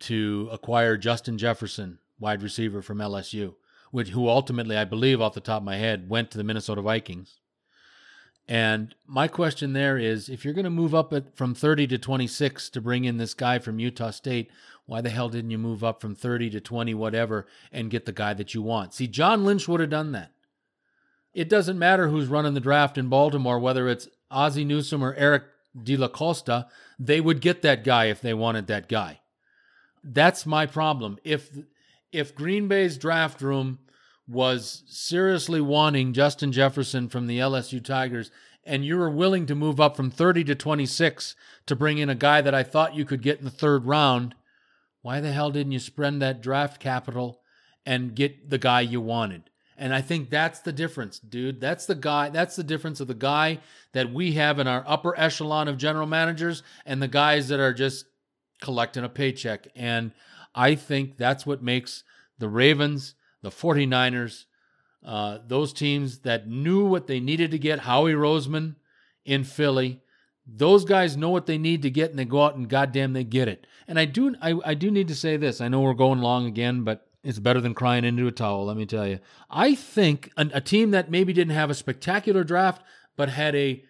to acquire Justin Jefferson, wide receiver from LSU, which who ultimately, I believe, off the top of my head, went to the Minnesota Vikings. And my question there is, if you're going to move up at, from 30 to 26 to bring in this guy from Utah State, why the hell didn't you move up from 30 to 20, whatever, and get the guy that you want? See, John Lynch would have done that. It doesn't matter who's running the draft in Baltimore, whether it's Ozzie Newsome or Eric De La Costa, they would get that guy if they wanted that guy. That's my problem. If if Green Bay's draft room was seriously wanting Justin Jefferson from the LSU Tigers and you were willing to move up from 30 to 26 to bring in a guy that I thought you could get in the third round, why the hell didn't you spend that draft capital and get the guy you wanted? And I think that's the difference, dude. That's the guy, that's the difference of the guy that we have in our upper echelon of general managers and the guys that are just collecting a paycheck. And I think that's what makes the Ravens, the 49ers, uh, those teams that knew what they needed to get, Howie Roseman in Philly, those guys know what they need to get and they go out and goddamn they get it. And I do I, I do need to say this. I know we're going long again, but it's better than crying into a towel, let me tell you. I think a, a team that maybe didn't have a spectacular draft, but had a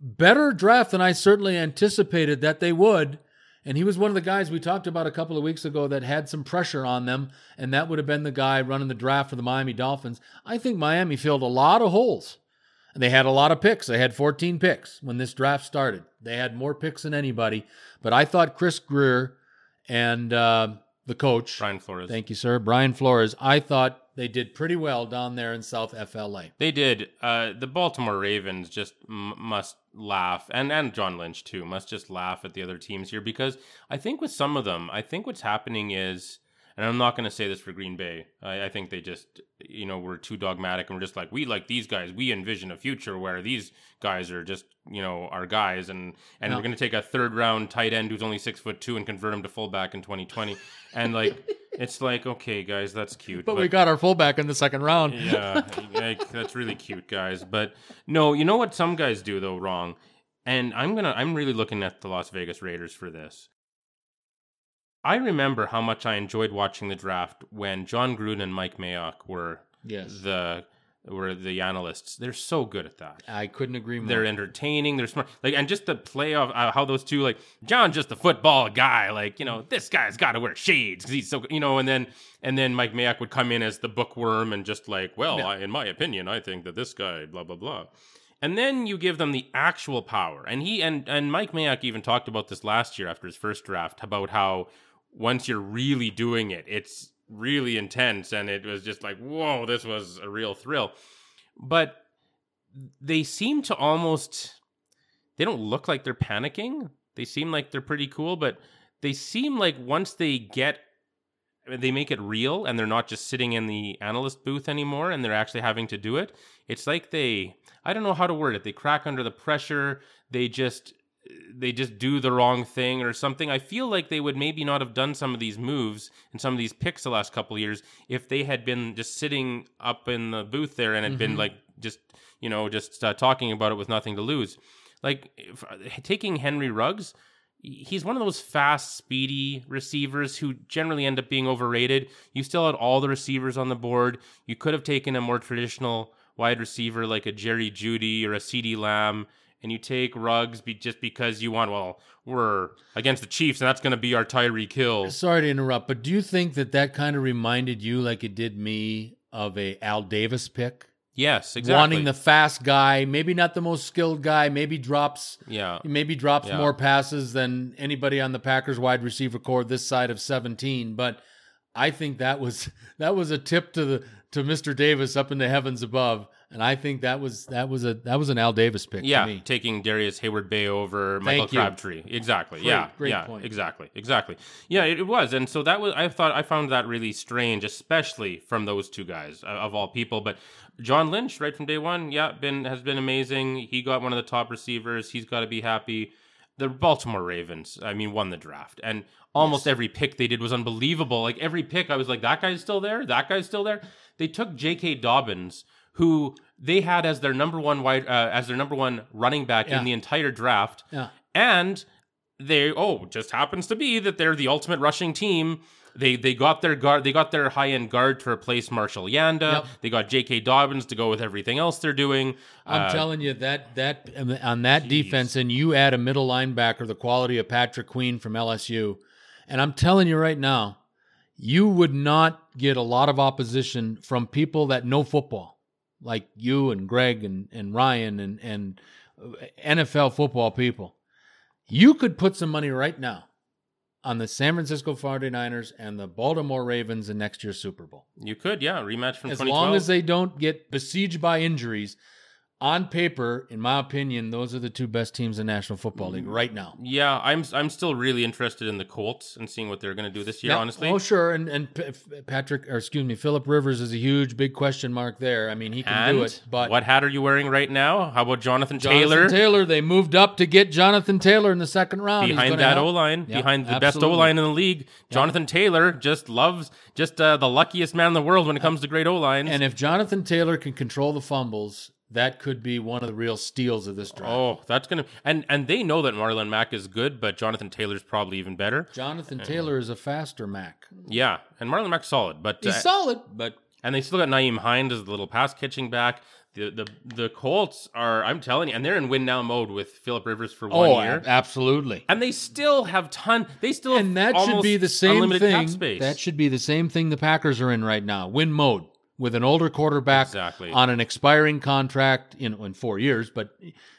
better draft than I certainly anticipated that they would. And he was one of the guys we talked about a couple of weeks ago that had some pressure on them, and that would have been the guy running the draft for the Miami Dolphins. I think Miami filled a lot of holes. And they had a lot of picks. They had 14 picks when this draft started. They had more picks than anybody. But I thought Chris Grier and uh, the coach. Brian Flores. Thank you, sir. Brian Flores. I thought they did pretty well down there in South FLA. They did. Uh, the Baltimore Ravens just m- must laugh, and and John Lynch too must just laugh at the other teams here because I think with some of them, I think what's happening is and I'm not going to say this for Green Bay. I, I, think they just, you know, we're too dogmatic and we're just like, we like these guys. We envision a future where these guys are just, you know, our guys, and and no. we're going to take a third round tight end who's only six foot two and convert him to fullback in 2020. and like, it's like, okay, guys, that's cute. But, but we got our fullback in the second round. yeah, like, that's really cute, guys. But no, you know what some guys do though wrong. And I'm gonna, I'm really looking at the Las Vegas Raiders for this. I remember how much I enjoyed watching the draft when Jon Gruden and Mike Mayock were yes. the were the analysts. They're so good at that. I couldn't agree more. They're entertaining. They're smart. Like and just the play of uh, how those two like John's just a football guy. Like you know this guy's got to wear shades because he's so you know. And then and then Mike Mayock would come in as the bookworm and just like, well, yeah. I, in my opinion, I think that this guy, blah blah blah. And then you give them the actual power. And he and and Mike Mayock even talked about this last year after his first draft about how once you're really doing it, it's really intense. And it was just like, whoa, this was a real thrill. But they seem to almost, they don't look like they're panicking. They seem like they're pretty cool, but they seem like once they get they make it real and they're not just sitting in the analyst booth anymore and they're actually having to do it it's like they i don't know how to word it they crack under the pressure they just they just do the wrong thing or something. I feel like they would maybe not have done some of these moves and some of these picks the last couple years if they had been just sitting up in the booth there and had mm-hmm. been like just you know just uh, talking about it with nothing to lose. Like if, taking Henry Ruggs, he's one of those fast, speedy receivers who generally end up being overrated. You still had all the receivers on the board. You could have taken a more traditional wide receiver like a Jerry Jeudy or a CeeDee Lamb and you take Ruggs be, just because you want, well, we're against the Chiefs and that's going to be our Tyreek Hill. Sorry to interrupt, but do you think that that kind of reminded you, like it did me, of a Al Davis pick? Yes, exactly. Wanting the fast guy, maybe not the most skilled guy, maybe drops, yeah, maybe drops yeah. more passes than anybody on the Packers wide receiver corps this side of 17. But I think that was that was a tip to the to Mr. Davis up in the heavens above and I think that was that was a that was an Al Davis pick. Yeah, taking Darrius Heyward-Bey over Michael Crabtree. Exactly. Great, yeah. Great yeah. Point. Exactly. Exactly. Yeah, it, it, was, and so that was. I thought I found that really strange, especially from those two guys uh, of all people. But John Lynch, right from day one, yeah, been has been amazing. He got one of the top receivers. He's got to be happy. The Baltimore Ravens, I mean, won the draft, and almost yes. every pick they did was unbelievable. Like every pick, I was like, that guy's still there. That guy's still there. They took J.K. Dobbins who they had as their number one wide uh, as their number one running back yeah. in the entire draft. Yeah. And they oh, just happens to be that they're the ultimate rushing team. They they got their guard they got their high end guard to replace Marshall Yanda. Yep. They got J.K. Dobbins to go with everything else they're doing. I'm uh, telling you that that on that geez. defense, and you add a middle linebacker the quality of Patrick Queen from LSU, and I'm telling you right now, you would not get a lot of opposition from people that know football like you and Greg and, and Ryan and and uh, NFL football people, you could put some money right now on the San Francisco 49ers and the Baltimore Ravens in next year's Super Bowl. You could, yeah, rematch from As 2012. long as they don't get besieged by injuries, on paper, in my opinion, those are the two best teams in National Football League right now. yeah, I'm I'm still really interested in the Colts and seeing what they're going to do this year. Honestly, Oh, sure. And and Patrick, or excuse me, Philip Rivers is a huge, big question mark there. I mean, he can and do it. But what hat are you wearing right now? How about Jonathan, Jonathan Taylor? Taylor, they moved up to get Jonathan Taylor in the second round. Behind that. O line, Yep, behind the best. O line in the league. Jonathan Taylor just loves, just uh, the luckiest man in the world when it comes to great O lines. And if Jonathan Taylor can control the fumbles, that could be one of the real steals of this draft. oh, that's gonna and and they know that Marlon Mack is good, but Jonathan Taylor's probably even better. Jonathan Taylor is a faster Mack. Yeah, and Marlon Mack's solid, but He's uh, solid, but and they still got Nyheim Hines as the little pass catching back. The the the Colts are, I'm telling you, and they're in win now mode with Philip Rivers for one oh, year. absolutely. and they still have ton. They still have And that should be the same thing. space. That should be the same thing the Packers are in right now. Win mode with an older quarterback Exactly. on an expiring contract in in four years. But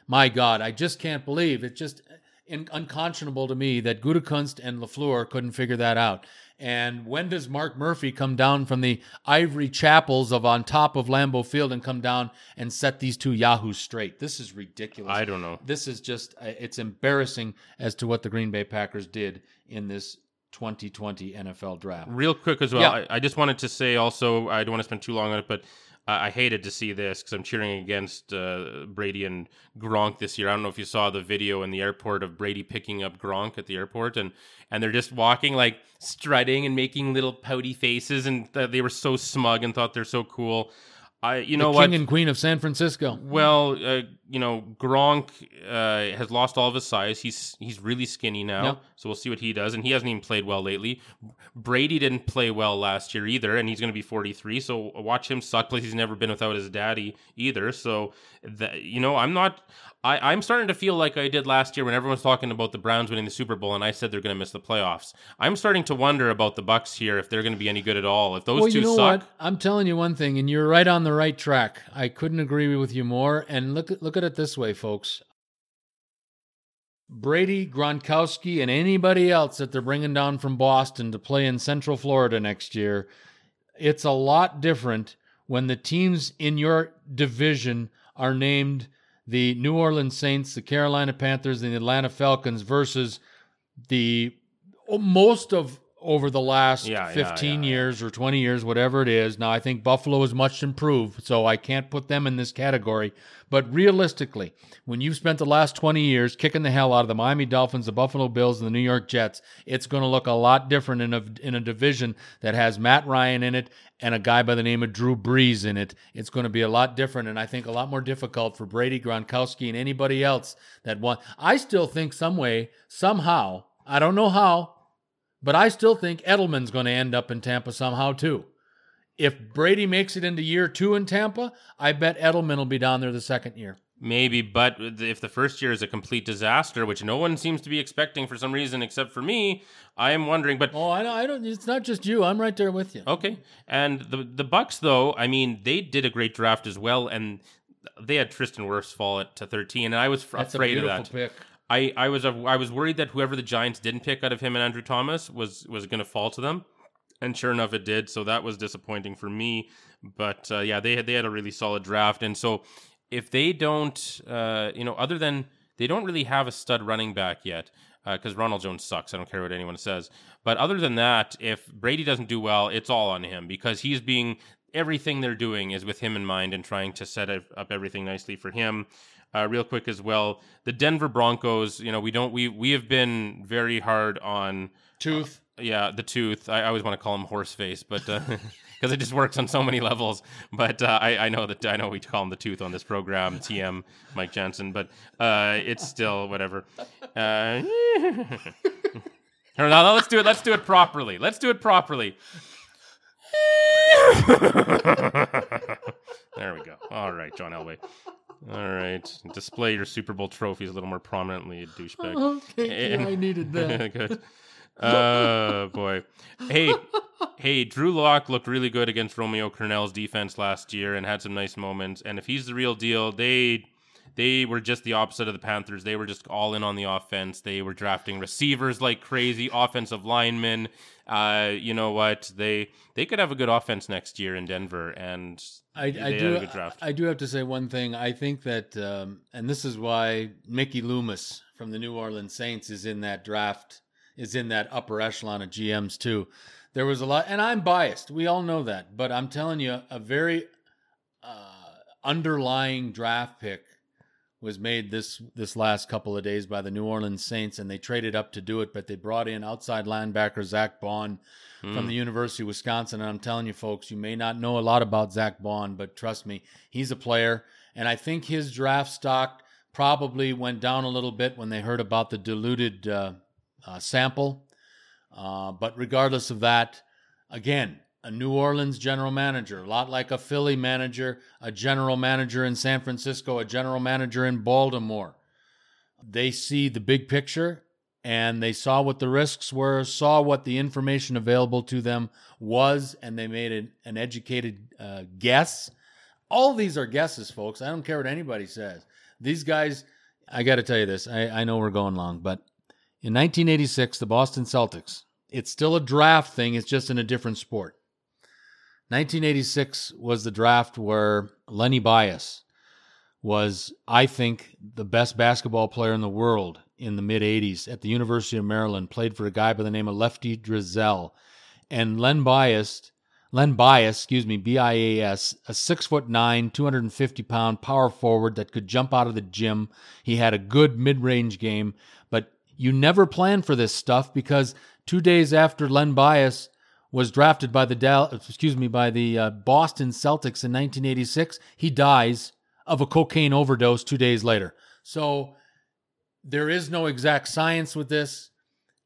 my God, I just can't believe it's just in, unconscionable to me that Gutekunst and LaFleur couldn't figure that out. And when does Mark Murphy come down from the ivory chapels of on top of Lambeau Field and come down and set these two yahoos straight? This is ridiculous. I don't know. This is just uh, it's embarrassing as to what the Green Bay Packers did in this 2020 NFL draft. Real quick as well, Yeah. I, I just wanted to say also, I don't want to spend too long on it, but uh, I hated to see this because I'm cheering against uh, Brady and Gronk this year. I don't know if you saw the video in the airport of Brady picking up Gronk at the airport, and and they're just walking like strutting and making little pouty faces, and th- they were so smug and thought they're so cool. I, you know the what? King and Queen of San Francisco. Well, uh, you know, Gronk uh, has lost all of his size. He's he's really skinny now. Yep. So we'll see what he does. And he hasn't even played well lately. Brady didn't play well last year either, and he's going to be 43. So watch him suck. Plus, he's never been without his daddy either. So, that, you know, I'm not. I, I'm starting to feel like I did last year when everyone was talking about the Browns winning the Super Bowl, and I said they're going to miss the playoffs. I'm starting to wonder about the Bucs here if they're going to be any good at all. If those well, two you know suck, what? I'm telling you one thing, and you're right on the right track. I couldn't agree with you more. And look look at it this way, folks. Brady, Gronkowski, and anybody else that they're bringing down from Boston to play in Central Florida next year, it's a lot different when the teams in your division are named the New Orleans Saints, the Carolina Panthers, and the Atlanta Falcons versus the most of over the last Yeah, yeah, 15 yeah, yeah. years or 20 years, whatever it is. Now, I think Buffalo is much improved, so I can't put them in this category. But realistically, when you've spent the last 20 years kicking the hell out of the Miami Dolphins, the Buffalo Bills, and the New York Jets, it's going to look a lot different in a, in a division that has Matt Ryan in it and a guy by the name of Drew Brees in it. It's going to be a lot different, and I think a lot more difficult for Brady, Gronkowski, and anybody else that want. I still think some way, somehow, I don't know how, but I still think Edelman's going to end up in Tampa somehow too. If Brady makes it into year two in Tampa, I bet Edelman will be down there the second year. Maybe, but if the first year is a complete disaster, which no one seems to be expecting for some reason except for me, I am wondering. But Oh, I don't. I don't it's not just you. I'm right there with you. okay, and the the Bucs though, I mean, they did a great draft as well, and they had Tristan Wirfs fall at to 13, and I was f- That's a afraid of beautiful that. pick. I, I was I was worried that whoever the Giants didn't pick out of him and Andrew Thomas was was going to fall to them, and sure enough, it did. So that was disappointing for me. But uh, yeah, they had they had a really solid draft, and so if they don't, uh, you know, other than they don't really have a stud running back yet. Because Ronald Jones sucks. I don't care what anyone says. But other than that, if Brady doesn't do well, it's all on him because he's being everything they're doing is with him in mind and trying to set up everything nicely for him. Uh, real quick as well, the Denver Broncos. You know, we don't we we have been very hard on Tooth. yeah the tooth. I, I always want to call him horse face, but because it just works on so many levels. But uh, I I know that I know we call him the tooth on this program, TM Mike Jensen, but uh, it's still whatever. Uh, no, no, let's do it. Let's do it properly. Let's do it properly. there we go. All right, John Elway. All right, display your Super Bowl trophies a little more prominently, douchebag. Okay, yeah, I needed that. Good. Oh boy. Hey, hey, Drew Lock looked really good against Romeo Crennel's defense last year and had some nice moments. And if he's the real deal, they they were just the opposite of the Panthers. They were just all in on the offense. They were drafting receivers like crazy, offensive linemen. Uh, you know what? They they could have a good offense next year in Denver, and I, I do. a good draft. I do have to say one thing. I think that, um, and this is why Mickey Loomis from the New Orleans Saints is in that draft, is in that upper echelon of GMs too. There was a lot, and I'm biased. We all know that, but I'm telling you, a very uh, underlying draft pick was made this this last couple of days by the New Orleans Saints, and they traded up to do it, but they brought in outside linebacker Zack Baun from the University of Wisconsin. And I'm telling you, folks, you may not know a lot about Zack Baun, but trust me, he's a player. And I think his draft stock probably went down a little bit when they heard about the diluted uh, uh, sample. Uh, but regardless of that, again, a New Orleans general manager, a lot like a Philly manager, a general manager in San Francisco, a general manager in Baltimore. They see the big picture and they saw what the risks were, saw what the information available to them was, and they made an, an educated uh, guess. All these are guesses, folks. I don't care what anybody says. These guys, I got to tell you this. I, I know we're going long, but in 1986, the Boston Celtics, it's still a draft thing, it's just in a different sport. 1986 was the draft where Lenny Bias was, I think, the best basketball player in the world in the mid 80s at the University of Maryland, played for a guy by the name of Lefty Driesell. And Len Bias, Len Bias, excuse me, B I A S, a six foot nine, 250 pound power forward that could jump out of the gym. He had a good mid range game, but you never plan for this stuff because two days after Len Bias was drafted by the Dal- excuse me by the uh, Boston Celtics in 1986, he dies of a cocaine overdose two days later. So there is no exact science with this.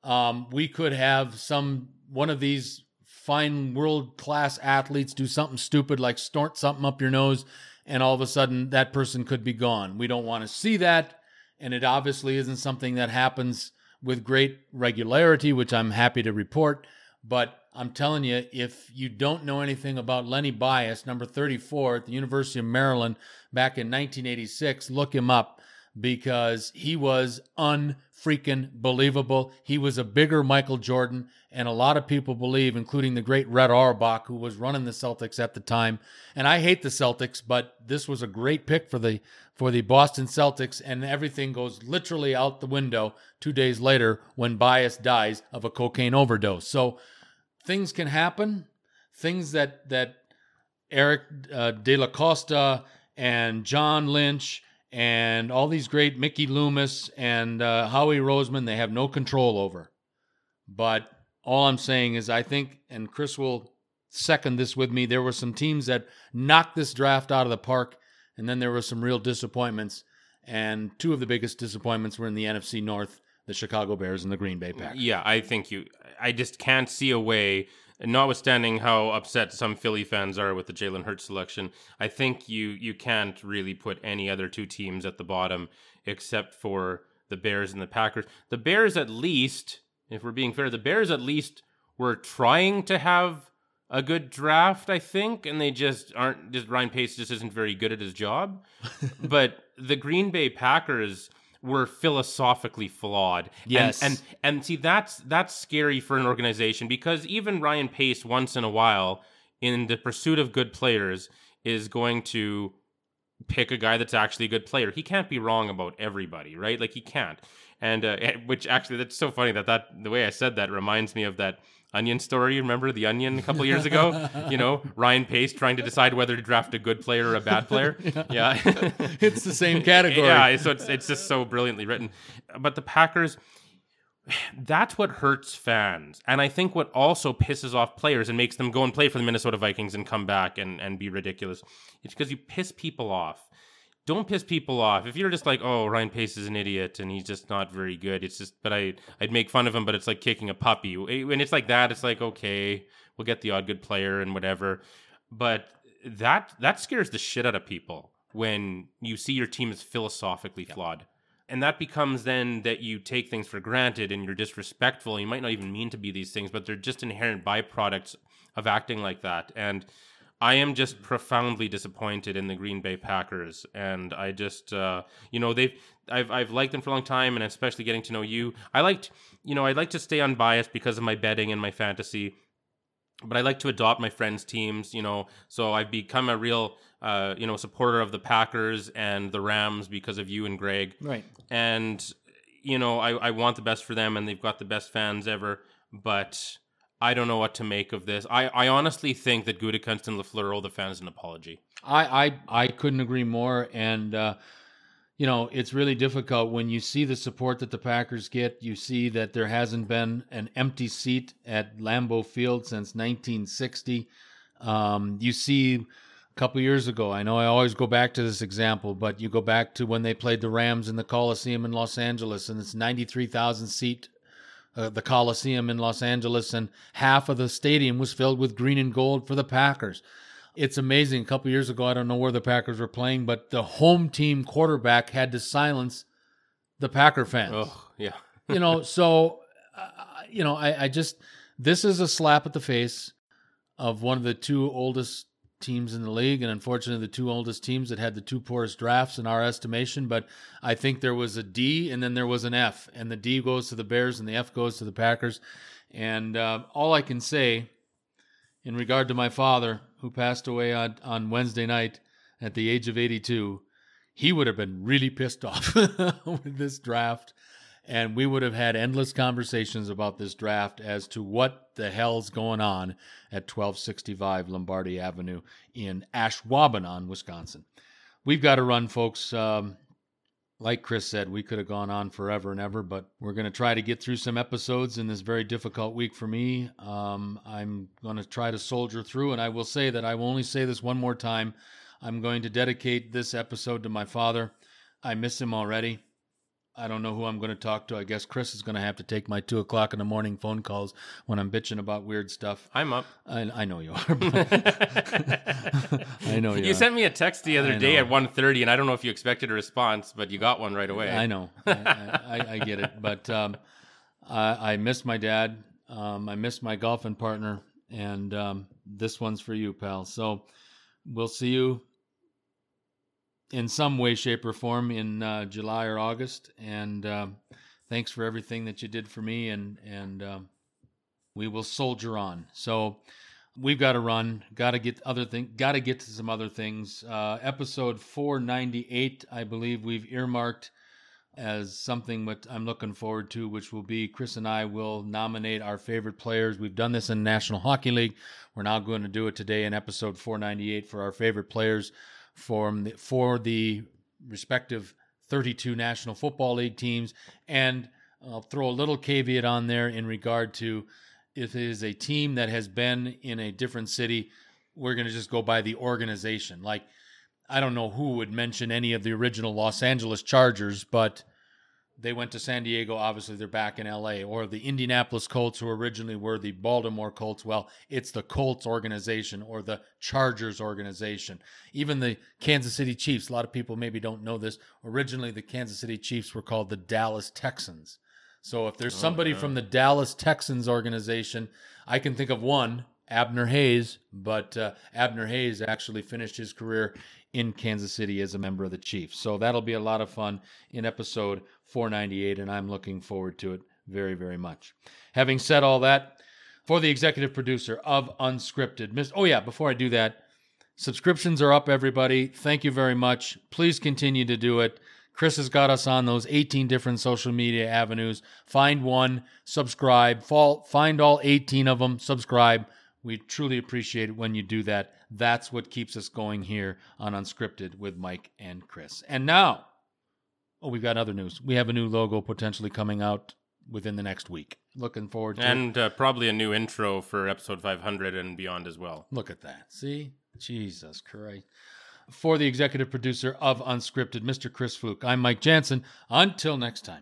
Um, we could have some one of these fine world class athletes do something stupid like snort something up your nose, and all of a sudden that person could be gone. We don't want to see that, and it obviously isn't something that happens with great regularity, which I'm happy to report. But I'm telling you, if you don't know anything about Lenny Bias, number 34 at the University of Maryland back in 1986, look him up because he was unfreaking believable. He was a bigger Michael Jordan, and a lot of people believe, including the great Red Auerbach, who was running the Celtics at the time. And I hate the Celtics, but this was a great pick for the for the Boston Celtics, and everything goes literally out the window two days later when Bias dies of a cocaine overdose. So things can happen. Things that that Eric uh, De La Costa and John Lynch and all these great Mickey Loomis and uh, Howie Roseman, they have no control over. But all I'm saying is, I think, and Chris will second this with me, there were some teams that knocked this draft out of the park, and then there were some real disappointments. And two of the biggest disappointments were in the NFC North the Chicago Bears and the Green Bay Packers. Yeah, I think you. I just can't see a way. Notwithstanding how upset some Philly fans are with the Jalen Hurts selection, I think you you can't really put any other two teams at the bottom except for the Bears and the Packers. The Bears, at least, if we're being fair, the Bears at least were trying to have a good draft, I think, and they just aren't. Just Ryan Pace just isn't very good at his job. but the Green Bay Packers were philosophically flawed. Yes. And, and and see that's that's scary for an organization because even Ryan Pace once in a while in the pursuit of good players is going to pick a guy that's actually a good player. He can't be wrong about everybody, right? Like he can't. And uh, which actually that's so funny that that the way I said that reminds me of that Onion story. Remember the Onion a couple years ago? you know, Ryan Pace trying to decide whether to draft a good player or a bad player. yeah. it's the same category. Yeah, so it's it's just so brilliantly written. But the Packers that's what hurts fans. And I think what also pisses off players and makes them go and play for the Minnesota Vikings and come back and, and be ridiculous. It's because you piss people off. Don't piss people off. If you're just like, oh, Ryan Pace is an idiot and he's just not very good, it's just, but I, I'd make fun of him, but it's like kicking a puppy. When it's like that, it's like, okay, we'll get the odd good player and whatever. But that, that scares the shit out of people when you see your team is philosophically flawed and that becomes then that you take things for granted and you're disrespectful. You might not even mean to be these things, but they're just inherent byproducts of acting like that. And I am just profoundly disappointed in the Green Bay Packers, and I just, uh, you know, they've, I've, I've liked them for a long time, and especially getting to know you. I liked, you know, I like to stay unbiased because of my betting and my fantasy, but I like to adopt my friends' teams, you know. So I've become a real, uh, you know, supporter of the Packers and the Rams because of you and Greg, Right. and you know, I, I want the best for them, and they've got the best fans ever, but. I don't know what to make of this. I, I honestly think that Gutekunst and LaFleur owe the fans an apology. I, I I couldn't agree more, and uh, you know it's really difficult when you see the support that the Packers get. You see that there hasn't been an empty seat at Lambeau Field since 1960. Um, you see a couple years ago. I know I always go back to this example, but you go back to when they played the Rams in the Coliseum in Los Angeles, and it's 93,000 seat uh, the Coliseum in Los Angeles, and half of the stadium was filled with green and gold for the Packers. It's amazing. A couple years ago, I don't know where the Packers were playing, but the home team quarterback had to silence the Packer fans. Oh, yeah. You know, so uh, you know, I, I just this is a slap at the face of one of the two oldest teams in the league, and unfortunately, the two oldest teams that had the two poorest drafts in our estimation. But I think there was a D and then there was an F, and the D goes to the Bears and the F goes to the Packers. And uh, all I can say in regard to my father, who passed away on, on Wednesday night at the age of 82, he would have been really pissed off with this draft. And we would have had endless conversations about this draft as to what the hell's going on at 1265 Lombardi Avenue in Ashwaubenon, Wisconsin. We've got to run, folks. Um, like Chris said, we could have gone on forever and ever, but we're going to try to get through some episodes in this very difficult week for me. Um, I'm going to try to soldier through, and I will say that I will only say this one more time. I'm going to dedicate this episode to my father. I miss him already. I don't know who I'm going to talk to. I guess Chris is going to have to take my two o'clock in the morning phone calls when I'm bitching about weird stuff. I'm up. I, I know you are. I know you. You are. sent me a text the other I day know. at 1.30, and I don't know if you expected a response, but you got one right away. I know. I, I, I get it. But um, I, I miss my dad. Um, I miss my golfing partner. And um, this one's for you, pal. So we'll see you in some way, shape, or form in uh, July or August. And um, thanks for everything that you did for me. And, and um, we will soldier on. So we've got to run. Got to get other thing. Got to get to some other things. Uh, episode 498, I believe we've earmarked as something that I'm looking forward to, which will be Chris and I will nominate our favorite players. We've done this in National Hockey League. We're now going to do it today in episode 498 for our favorite players from the, for the respective 32 National Football League teams. And I'll throw a little caveat on there in regard to if it is a team that has been in a different city, we're going to just go by the organization. Like, I don't know who would mention any of the original Los Angeles Chargers, but they went to San Diego. Obviously, they're back in LA. Or the Indianapolis Colts, who originally were the Baltimore Colts. Well, it's the Colts organization or the Chargers organization. Even the Kansas City Chiefs, a lot of people maybe don't know this. Originally, the Kansas City Chiefs were called the Dallas Texans. So if there's somebody yeah. from the Dallas Texans organization, I can think of one, Abner Haynes, but uh, Abner Haynes actually finished his career in Kansas City as a member of the Chiefs. So that'll be a lot of fun in episode 498, and I'm looking forward to it very, very much. Having said all that, for the executive producer of Unscripted, Miss. Oh yeah, before I do that, subscriptions are up, everybody. Thank you very much. Please continue to do it. Chris has got us on those 18 different social media avenues. Find one, subscribe. Fall, find all 18 of them, subscribe. We truly appreciate it when you do that. That's what keeps us going here on Unscripted with Mike and Chris. And now, oh, we've got other news. We have a new logo potentially coming out within the next week. Looking forward to it. And uh, probably a new intro for episode 500 and beyond as well. Look at that. See? Jesus Christ. For the executive producer of Unscripted, Mr. Chris Fluke, I'm Mike Jansen. Until next time.